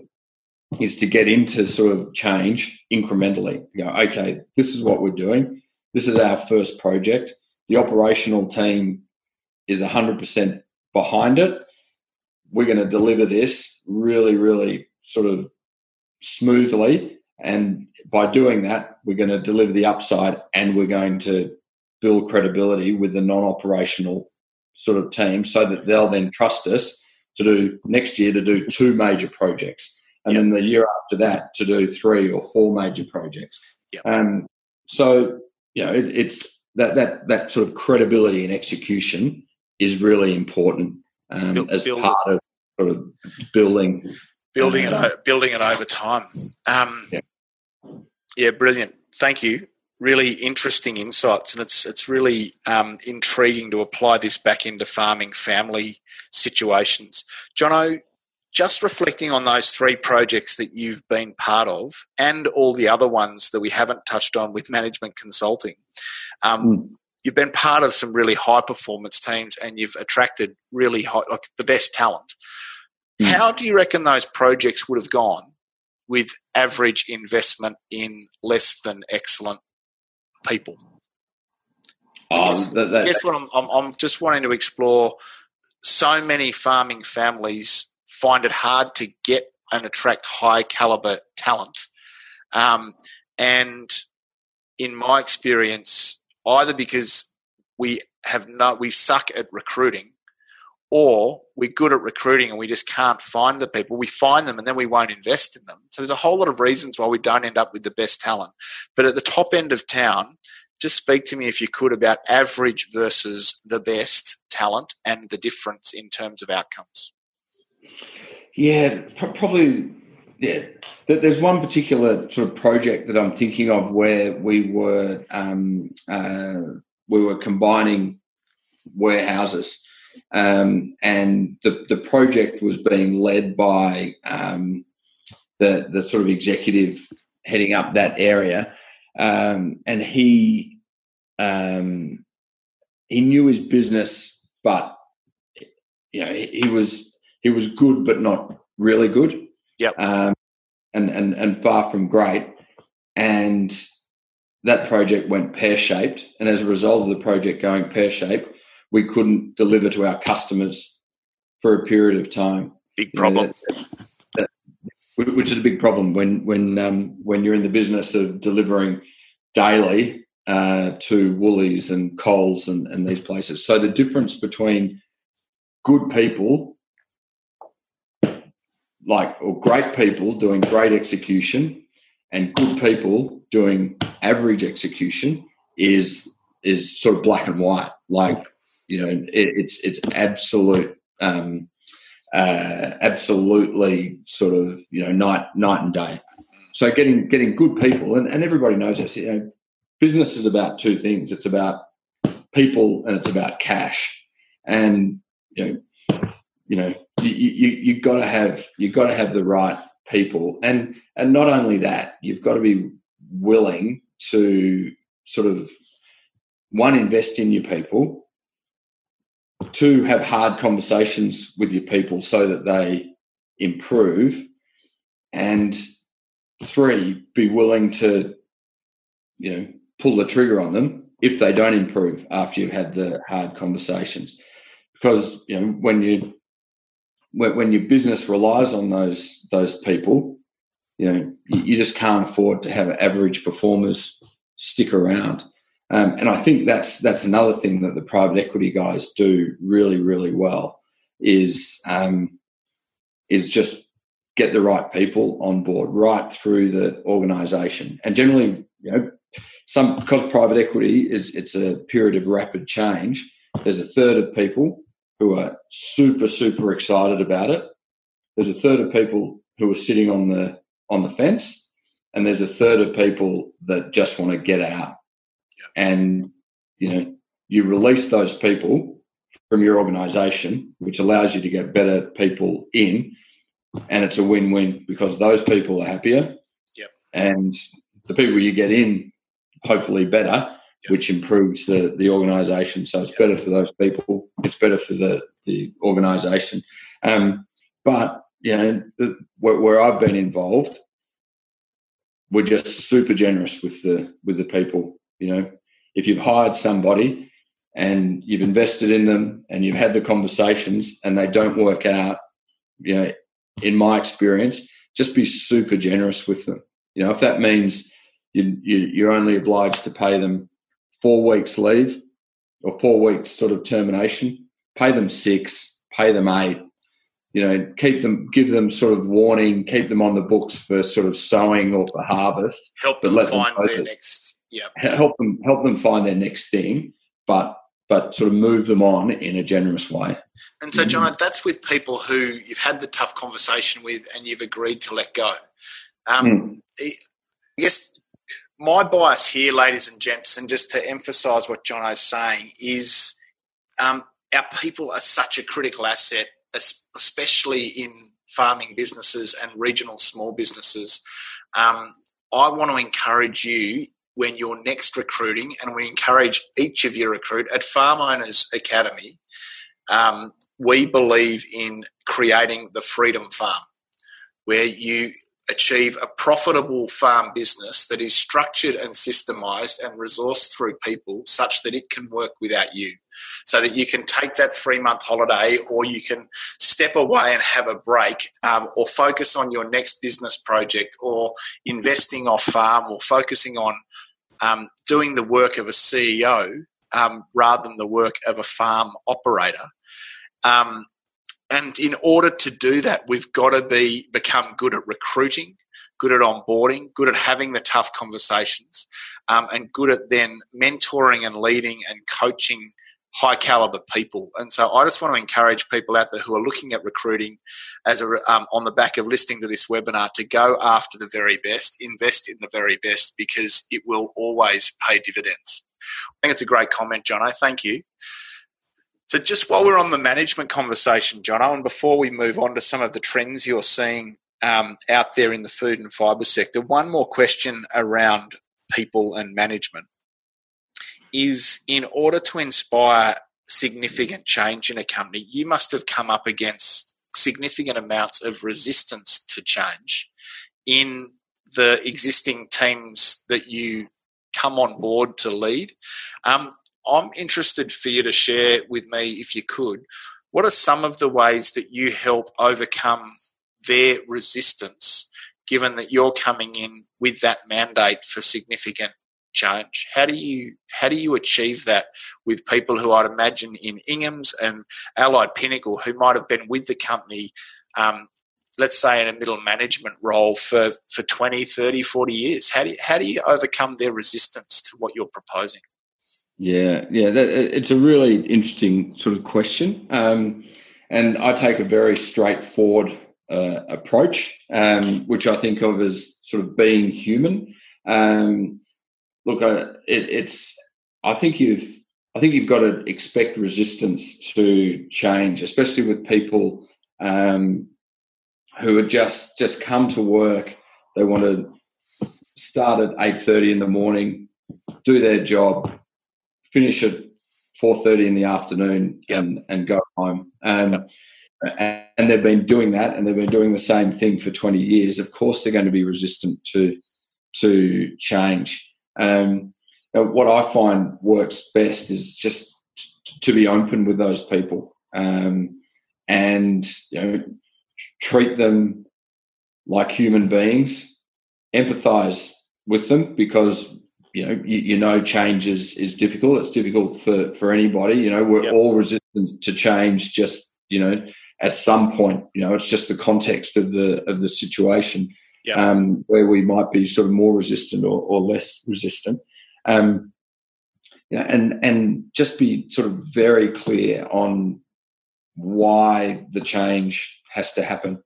is to get into sort of change incrementally. You go, okay, this is what we're doing. This is our first project. The operational team is 100% behind it. We're going to deliver this really, really sort of smoothly. And by doing that, we're going to deliver the upside and we're going to build credibility with the non operational sort of team so that they'll then trust us to do next year to do two major projects, and yep. then the year after that to do three or four major projects. Yep. Um, so you know, it, it's that that that sort of credibility and execution is really important um, build, as build part it. of sort of building building um, it building it over time. Um, yeah. yeah, brilliant. Thank you really interesting insights, and it's it's really um, intriguing to apply this back into farming family situations. Jono, just reflecting on those three projects that you've been part of, and all the other ones that we haven't touched on with management consulting. Um, mm. You've been part of some really high performance teams, and you've attracted really high, like the best talent. Mm. How do you reckon those projects would have gone with average investment in less than excellent people. I um, guess, that, that, guess what I'm, I'm, I'm just wanting to explore. So many farming families find it hard to get and attract high caliber talent. Um, and in my experience, either because we have no, we suck at recruiting, or we're good at recruiting and we just can't find the people. We find them and then we won't invest in them. So there's a whole lot of reasons why we don't end up with the best talent. But at the top end of town, just speak to me if you could about average versus the best talent and the difference in terms of outcomes. Yeah, probably. Yeah, there's one particular sort of project that I'm thinking of where we were um, uh, we were combining warehouses um, and the, the project was being led by um, the, the sort of executive heading up that area. Um, and he, um, he knew his business, but you know, he, he, was, he was good, but not really good. Um, and, and, and far from great. And that project went pear shaped. And as a result of the project going pear shaped, we couldn't deliver to our customers for a period of time. Big problem. You know, that, that, which is a big problem when when um, when you're in the business of delivering daily uh, to Woolies and Coles and, and these places. So the difference between good people, like or great people doing great execution, and good people doing average execution is is sort of black and white. Like you know, it, it's it's absolute. Um, uh, absolutely sort of you know night night and day. So getting getting good people and, and everybody knows this. You know, business is about two things. It's about people and it's about cash. And you know, you know, you you you got to have you've got to have the right people, and and not only that, you've got to be willing to sort of one invest in your people Two, have hard conversations with your people so that they improve. And three, be willing to, you know, pull the trigger on them if they don't improve after you've had the hard conversations. Because, you know, when you when, your business relies on those those people, you know, you, you just can't afford to have average performers stick around. Um, and I think that's that's another thing that the private equity guys do really really well is um, is just get the right people on board right through the organisation. And generally, you know, some because private equity is it's a period of rapid change. There's a third of people who are super super excited about it. There's a third of people who are sitting on the on the fence, and there's a third of people that just want to get out and you know you release those people from your organisation, which allows you to get better people in, and it's a win-win because those people are happier, yep. and the people you get in hopefully better. Which improves the the organisation. So it's better for those people. It's better for the the organisation. Um, but you know, the, where, where I've been involved, we're just super generous with the with the people. You know, if you've hired somebody and you've invested in them and you've had the conversations and they don't work out, you know, in my experience, just be super generous with them. You know, if that means you, you, you, are only obliged to pay them four weeks leave or four weeks sort of termination, pay them six, pay them eight, you know, keep them, give them sort of warning, keep them on the books for sort of sowing or for harvest. Help them find them their next yeah, help them help them find their next thing, but but sort of move them on in a generous way. And so, John, mm. that's with people who you've had the tough conversation with and you've agreed to let go. Um, mm. I guess my bias here, ladies and gents, and just to emphasise what John is saying, is um, our people are such a critical asset, especially in farming businesses and regional small businesses. Um, I want to encourage you when you're next recruiting, and we encourage each of you recruit at Farm Owners Academy. Um, we believe in creating the freedom farm, where you achieve a profitable farm business that is structured and systemized and resourced through people such that it can work without you. So that you can take that three month holiday or you can step away and have a break um, or focus on your next business project or investing off farm or focusing on um, doing the work of a CEO um, rather than the work of a farm operator. Um, and in order to do that, we've got to be become good at recruiting, good at onboarding, good at having the tough conversations, um, and good at then mentoring and leading and coaching high caliber people. And so I just want to encourage people out there who are looking at recruiting as a, um, on the back of listening to this webinar to go after the very best, invest in the very best because it will always pay dividends. I think it's a great comment, Jono. Thank you. So just while we're on the management conversation, John, and before we move on to some of the trends you're seeing um, out there in the food and fibre sector, one more question around people and management is in order to inspire significant change in a company, you must have come up against significant amounts of resistance to change in the existing teams that you come on board to lead. Um, I'm interested for you to share with me, if you could, what are some of the ways that you help overcome their resistance, given that you're coming in with that mandate for significant change? How do you how do you achieve that with people who I'd imagine in Ingham's and Allied Pinnacle who might have been with the company, um, let's say in a middle management role for, for 20, 30, 40 years? How do you, how do you overcome their resistance to what you're proposing? Yeah, yeah, that, it's a really interesting sort of question, um, and I take a very straightforward uh, approach, um, which I think of as sort of being human. Um, look, uh, it, it's I think you've I think you've got to expect resistance to change, especially with people um, who had just just come to work. They want to start at eight thirty in the morning, do their job, finish at four thirty in the afternoon, yep. and and go home. Um, yep. and, and they've been doing that, and they've been doing the same thing for twenty years. Of course, they're going to be resistant to to change. Um, what I find works best is just to be open with those people um, and you know treat them like human beings, empathize with them because you know you, you, know change is, is difficult. It's difficult for for anybody. You know we're yep. all resistant to change. Just you know at some point, you know it's just the context of the of the situation yep. um, where we might be sort of more resistant or, or less resistant. Um, you know, and and just be sort of very clear on why the change has to happen.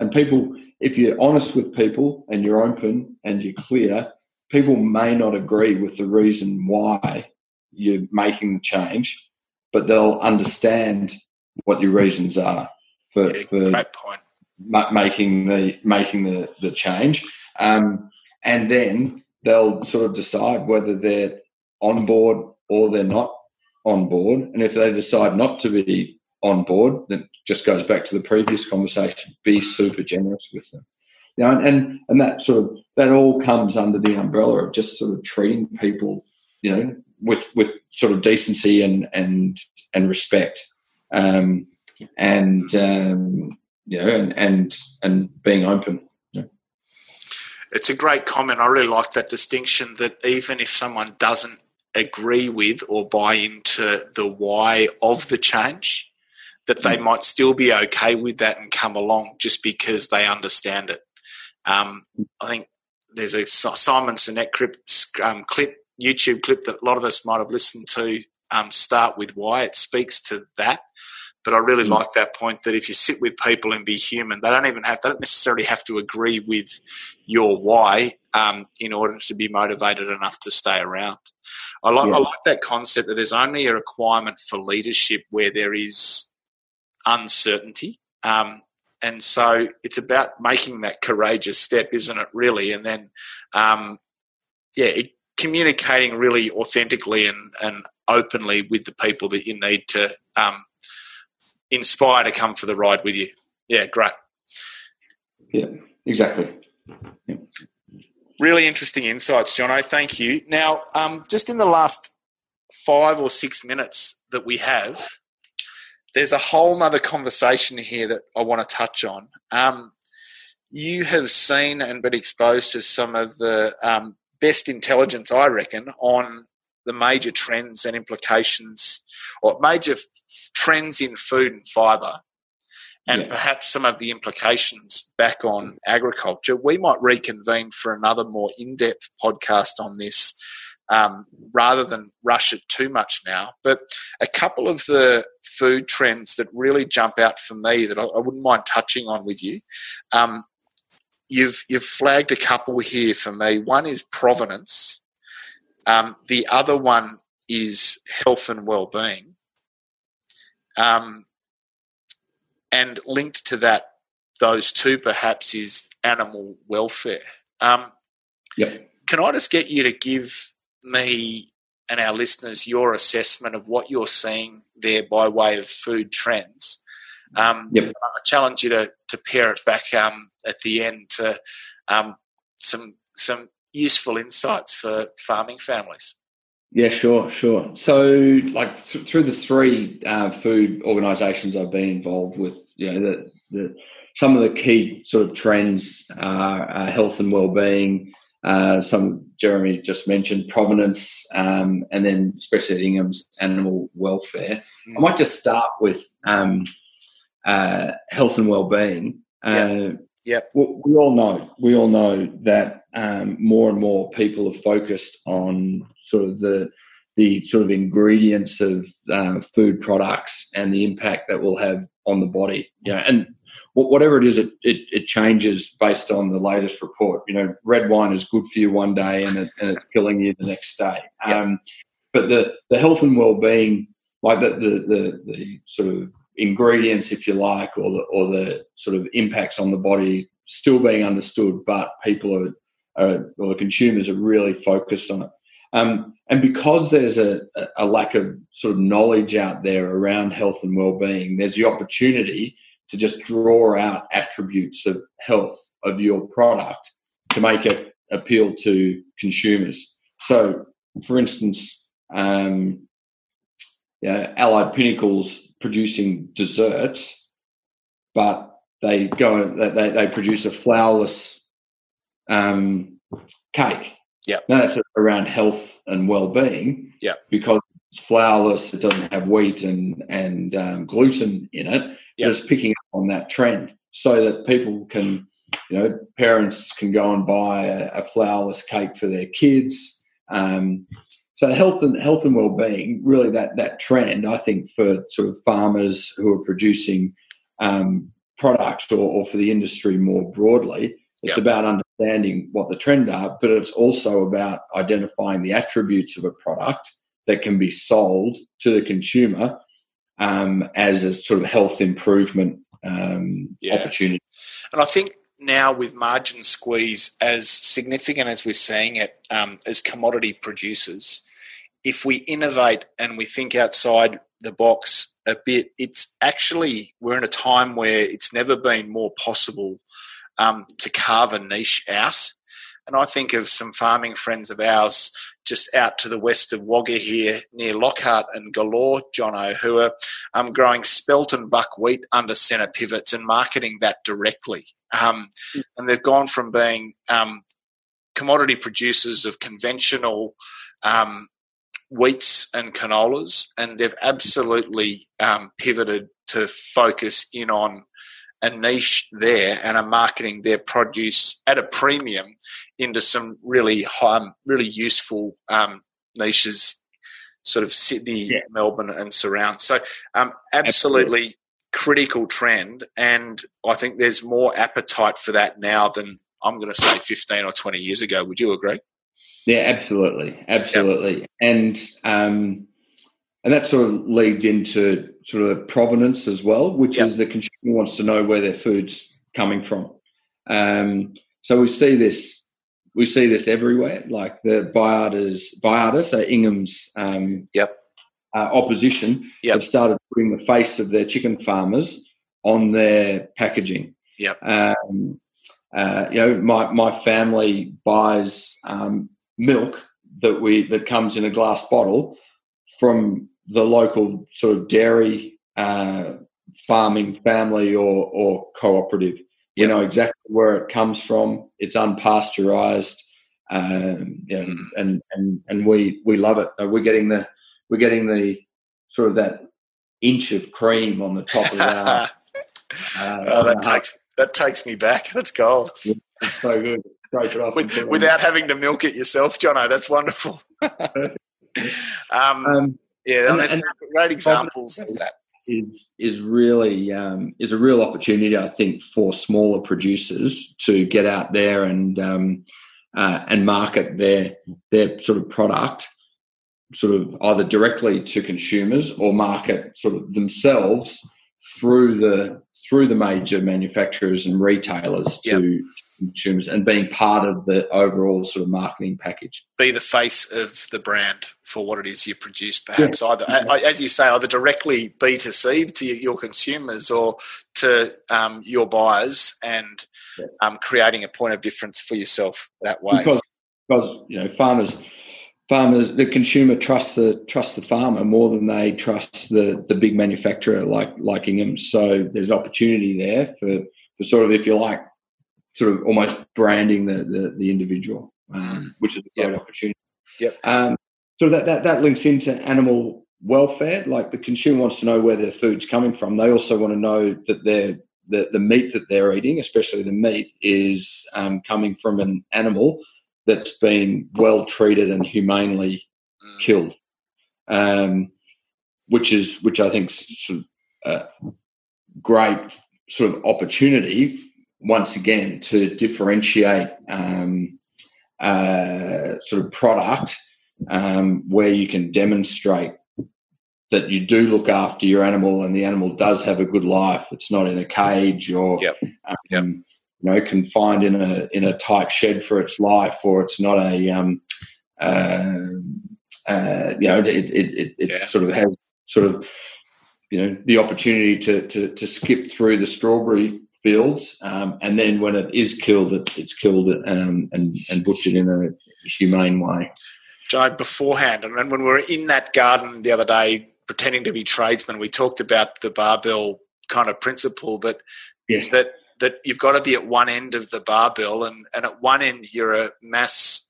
And people, if you're honest with people and you're open and you're clear, people may not agree with the reason why you're making the change, but they'll understand what your reasons are for, yeah, for. Ma- making the making the the change. Um, and then they'll sort of decide whether they're on board or they're not on board. And if they decide not to be on board, then just goes back to the previous conversation. Be super generous with them. You know, and, and, and that sort of that all comes under the umbrella of just sort of treating people, you know, with with sort of decency and and and respect, um, and um, you know, and and and being open it's a great comment. I really like that distinction that even if someone doesn't agree with or buy into the why of the change, that they mm. might still be okay with that and come along just because they understand it. Um, I think there's a Simon Sinek clip, um, clip, YouTube clip that a lot of us might have listened to. Um, start with why it speaks to that. But I really mm. like that point that if you sit with people and be human, they don't even have, they don't necessarily have to agree with your why um, in order to be motivated enough to stay around. I like, yeah. I like that concept that there's only a requirement for leadership where there is uncertainty. Um, and so it's about making that courageous step, isn't it, really? And then, um, yeah, it, communicating really authentically and, and openly with the people that you need to um, inspire to come for the ride with you. Yeah, great. Yeah, exactly. Yeah. Really interesting insights, Jono. Thank you. Now, um, just in the last five or six minutes that we have, there's a whole other conversation here that I want to touch on. Um, you have seen and been exposed to some of the um, best intelligence, I reckon, on the major trends and implications, or major f- trends in food and fibre, and yeah. perhaps some of the implications back on agriculture, we might reconvene for another more in depth podcast on this um, rather than rush it too much now. But a couple of the food trends that really jump out for me that I, I wouldn't mind touching on with you. Um, you've you've flagged a couple here for me. One is provenance, um, the other one is health and well-being. Um, and linked to that, those two perhaps is animal welfare. Um, yep. Can I just get you to give me and our listeners your assessment of what you're seeing there by way of food trends? Um, yep. I challenge you to, to pare it back um, at the end to um, some some useful insights for farming families. Yeah, sure, sure. So, like th- through the three uh, food organisations I've been involved with, you know, the, the, some of the key sort of trends are uh, health and well-being. Uh, some Jeremy just mentioned provenance, um, and then especially Ingham's animal welfare. Mm. I might just start with um, uh, health and well-being. Uh, yeah. We, we all know. We all know that um, more and more people are focused on sort of the the sort of ingredients of uh, food products and the impact that will have on the body. You know, and whatever it is, it, it, it, changes based on the latest report. You know, red wine is good for you one day and, it, and it's killing you the next day. Yep. Um, but the, the health and well-being, like the, the, the, the, sort of ingredients, if you like, or the, or the sort of impacts on the body still being understood, but people are, are or the consumers are really focused on it. Um, and because there's a, a lack of sort of knowledge out there around health and well-being, there's the opportunity to just draw out attributes of health of your product to make it appeal to consumers. So, for instance, um, yeah, Allied Pinnacles producing desserts, but they go they, they produce a flourless um, cake. Yeah, that's around health and well-being. Yeah, because it's flourless, it doesn't have wheat and and um, gluten in it yep. just picking up on that trend so that people can, you know, parents can go and buy a, a flourless cake for their kids. Um, so health and health and well-being, really that that trend, I think, for sort of farmers who are producing um, products or, or, for the industry more broadly, it's yep. about understanding what the trend are, but it's also about identifying the attributes of a product that can be sold to the consumer um, as a sort of health improvement um, yeah. opportunity. And I think now with margin squeeze as significant as we're seeing it um, as commodity producers, if we innovate and we think outside the box a bit, it's actually we're in a time where it's never been more possible um, to carve a niche out. And I think of some farming friends of ours just out to the west of Wagga here near Lockhart and Galore, Jono, who are um, growing spelt and buckwheat under centre pivots and marketing that directly. Um, and they've gone from being um, commodity producers of conventional um, wheats and canolas, and they've absolutely um, pivoted to focus in on a niche there and are marketing their produce at a premium into some really high, really useful um, niches, sort of Sydney, yeah. Melbourne, and surround. So, um, absolutely, absolutely, critical trend, and I think there's more appetite for that now than I'm going to say 15 or 20 years ago. Would you agree? Yeah, absolutely, absolutely, yep. and um, and that sort of leads into sort of provenance as well, which yep. is the consumer wants to know where their food's coming from. Um, so we see this, we see this everywhere. Like the Baiada, Baiada, so Ingham's, um, yep. Uh, opposition yep. have started putting the face of their chicken farmers on their packaging. Yep. Um, uh, you know, my my family buys um, milk that we that comes in a glass bottle from the local sort of dairy uh, farming family or, or cooperative. Yep. You know exactly where it comes from. It's unpasteurized, um, and and and we we love it. We're getting the we're getting the sort of that inch of cream on the top of our. Uh, oh, that takes that takes me back. That's gold. It's so good. With, without having to milk it yourself, Jono. That's wonderful. um, um, yeah, and, there's and great examples of that. Is is really um, is a real opportunity, I think, for smaller producers to get out there and um, uh, and market their their sort of product, sort of either directly to consumers or market sort of themselves through the through the major manufacturers and retailers yep. to consumers and being part of the overall sort of marketing package. Be the face of the brand for what it is you produce, perhaps yeah. either, as you say, either directly B2C to your consumers or to um, your buyers and yeah. um, creating a point of difference for yourself that way. Because, because you know, farmers farmers the consumer trusts the trust the farmer more than they trust the the big manufacturer like like Ingham. So there's an opportunity there for for sort of if you like sort of almost branding the the, the individual, um, which is a great yep. opportunity. Yep. Um, so that, that that links into animal welfare. Like the consumer wants to know where their food's coming from. They also want to know that their the, the meat that they're eating, especially the meat, is um, coming from an animal that's been well treated and humanely mm. killed. um, which is which I think sort of a great sort of opportunity once again to differentiate um, uh, sort of product um, where you can demonstrate that you do look after your animal and the animal does have a good life. It's not in a cage or yep. Um, yep. you know confined in a in a tight shed for its life, or it's not a um, uh, uh, you know it it, it, it yeah. sort of has sort of you know the opportunity to to, to skip through the strawberry fields, um, and then when it is killed, it, it's killed um, and and butchered in a humane way. Joe, beforehand, and when we were in that garden the other day, pretending to be tradesmen, we talked about the barbell kind of principle that yes. that that you've got to be at one end of the barbell, and and at one end you're a mass,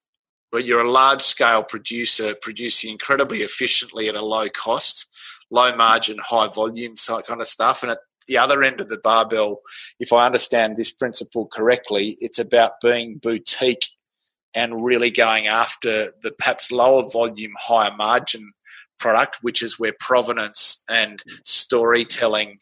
or you're a large scale producer producing incredibly efficiently at a low cost, low margin, high volume, kind of stuff, and at the other end of the barbell, if I understand this principle correctly, it's about being boutique and really going after the perhaps lower volume, higher margin product, which is where provenance and storytelling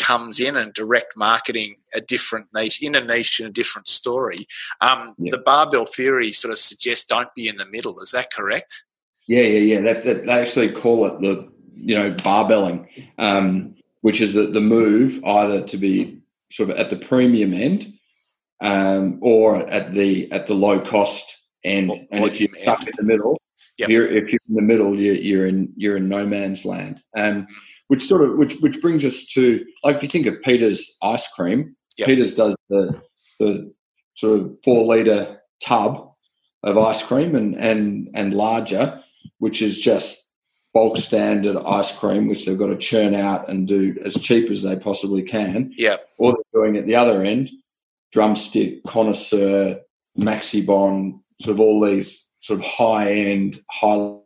comes in and direct marketing a different niche in a niche and a different story. Um, yeah. The barbell theory sort of suggests don't be in the middle. Is that correct? Yeah, yeah, yeah. That, that, they actually call it the you know barbelling, um, which is the, the move either to be sort of at the premium end um, or at the at the low cost end. Well, and if you're stuck end. in the middle, yep. if, you're, if you're in the middle, you're, you're in you're in no man's land. Um, which sort of which which brings us to like if you think of Peter's ice cream. Yep. Peter's does the the sort of four liter tub of ice cream and and and larger, which is just bulk standard ice cream, which they've got to churn out and do as cheap as they possibly can. Yeah. Or they're doing at the other end, drumstick, connoisseur, maxibon, sort of all these sort of high end, high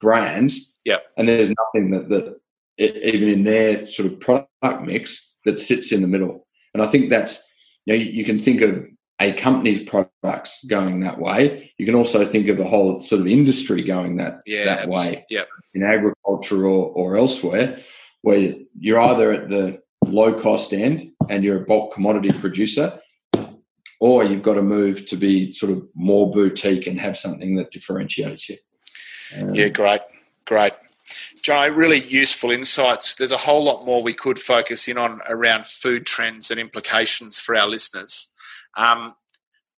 brands. Yeah. And there's nothing that, that it, even in their sort of product mix that sits in the middle. And I think that's, you know, you, you can think of a company's products going that way. You can also think of a whole sort of industry going that yeah, that way yep. in agriculture or, or elsewhere, where you're either at the low cost end and you're a bulk commodity producer, or you've got to move to be sort of more boutique and have something that differentiates you. Um, yeah, great, great. Joe, really useful insights. There's a whole lot more we could focus in on around food trends and implications for our listeners. Um,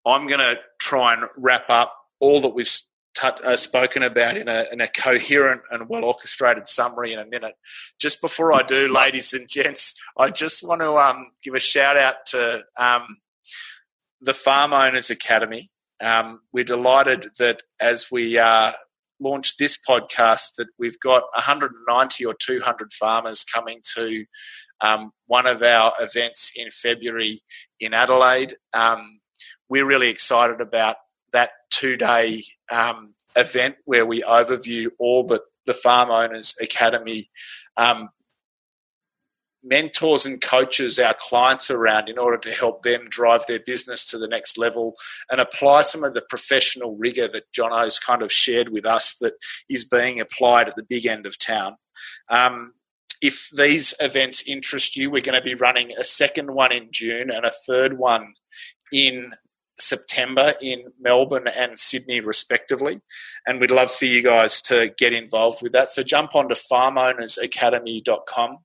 I'm going to try and wrap up all that we've t- uh, spoken about in a, in a coherent and well orchestrated summary in a minute. Just before I do, ladies and gents, I just want to um, give a shout out to um, the Farm Owners Academy. Um, we're delighted that as we uh, launch this podcast, that we've got 190 or 200 farmers coming to um, one of our events in February in Adelaide. Um, we're really excited about that two day um, event where we overview all that the Farm Owners Academy um, mentors and coaches our clients around in order to help them drive their business to the next level and apply some of the professional rigor that Jono's kind of shared with us that is being applied at the big end of town. Um, if these events interest you, we're going to be running a second one in June and a third one in September in Melbourne and Sydney, respectively. And we'd love for you guys to get involved with that. So jump onto farmownersacademy.com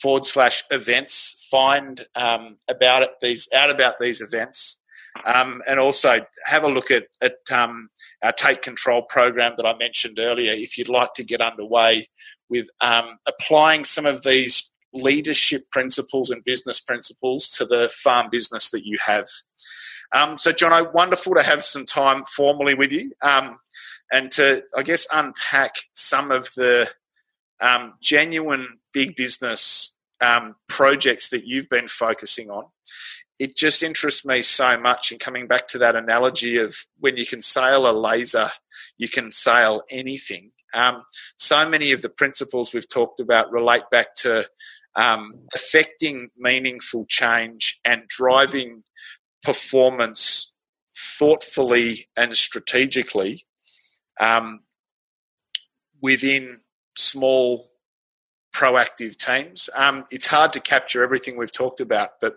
forward slash events, find um, about it, these out about these events. Um, and also have a look at, at um, our Take Control program that I mentioned earlier if you'd like to get underway with um, applying some of these leadership principles and business principles to the farm business that you have. Um, so, John, wonderful to have some time formally with you um, and to, I guess, unpack some of the um, genuine big business um, projects that you've been focusing on. It just interests me so much in coming back to that analogy of when you can sail a laser, you can sail anything. Um, so many of the principles we've talked about relate back to um, affecting meaningful change and driving performance thoughtfully and strategically. Um, within small proactive teams. Um, it's hard to capture everything we've talked about, but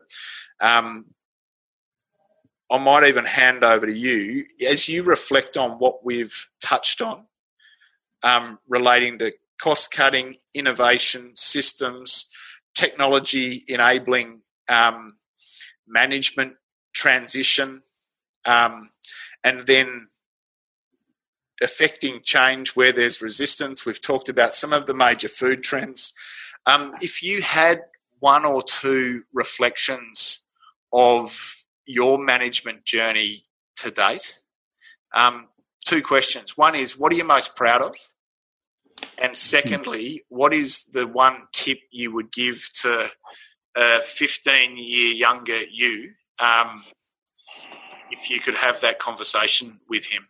um, I might even hand over to you as you reflect on what we've touched on um, relating to cost cutting, innovation, systems, technology enabling um, management transition, um, and then affecting change where there's resistance. We've talked about some of the major food trends. Um, if you had one or two reflections of your management journey to date, um, two questions. One is, what are you most proud of? And secondly, what is the one tip you would give to a 15 year younger you um, if you could have that conversation with him?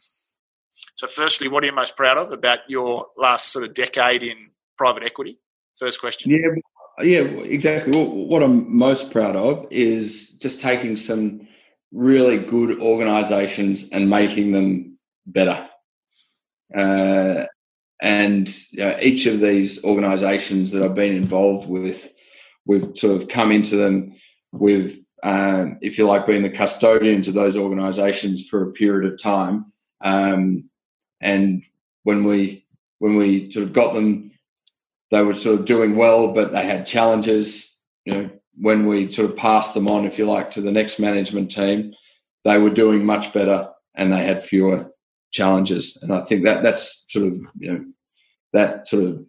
So, firstly, what are you most proud of about your last sort of decade in private equity? First question. Yeah, yeah, exactly. What I'm most proud of is just taking some really good organisations and making them better. Uh, and you know, each of these organisations that I've been involved with, we've sort of come into them with, um, if you like, being the custodians of those organisations for a period of time. Um, and when we when we sort of got them, they were sort of doing well, but they had challenges. You know, when we sort of passed them on, if you like, to the next management team, they were doing much better and they had fewer challenges. And I think that that's sort of you know that sort of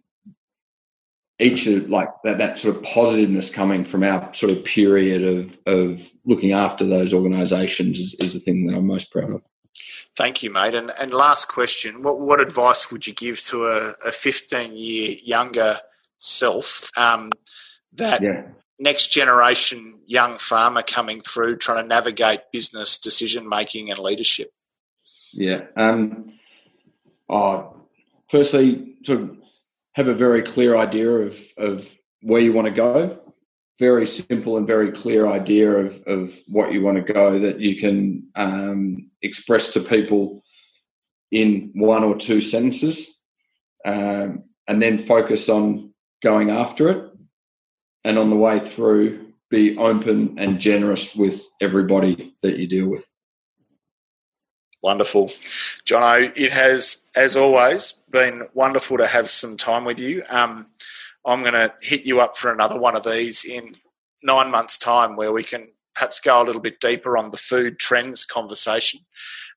each of like that that sort of positiveness coming from our sort of period of of looking after those organisations is, is the thing that I'm most proud of. Thank you, mate. And, and last question: what what advice would you give to a, a 15 year younger self um, that yeah. next generation young farmer coming through, trying to navigate business decision making and leadership? Yeah. Um, oh, firstly, to have a very clear idea of of where you want to go very simple and very clear idea of, of what you want to go that you can um, express to people in one or two sentences um, and then focus on going after it and on the way through be open and generous with everybody that you deal with Wonderful. Jono, it has, as always, been wonderful to have some time with you. Um, I'm going to hit you up for another one of these in nine months' time where we can perhaps go a little bit deeper on the food trends conversation.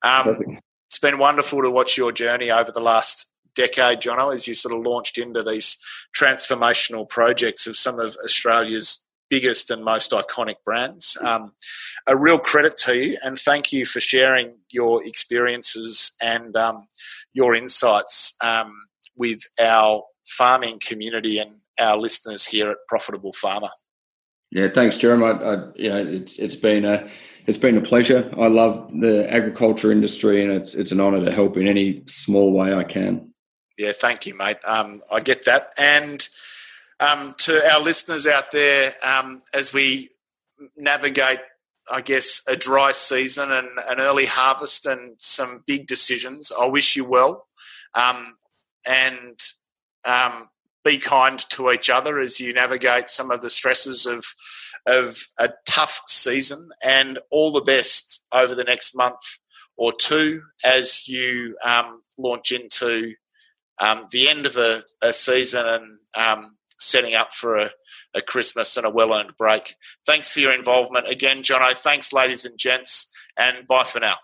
Um, it's been wonderful to watch your journey over the last decade, Jono, as you sort of launched into these transformational projects of some of Australia's biggest and most iconic brands. Um, a real credit to you, and thank you for sharing your experiences and um, your insights um, with our farming community and our listeners here at Profitable Farmer. Yeah, thanks, Jeremy. I, I, you know, it's it's been a it's been a pleasure. I love the agriculture industry, and it's it's an honour to help in any small way I can. Yeah, thank you, mate. Um, I get that, and um, to our listeners out there, um, as we navigate, I guess, a dry season and an early harvest and some big decisions, I wish you well, um, and um, be kind to each other as you navigate some of the stresses of of a tough season, and all the best over the next month or two as you um, launch into um, the end of a, a season and um, setting up for a, a Christmas and a well earned break. Thanks for your involvement again, Jono. Thanks, ladies and gents, and bye for now.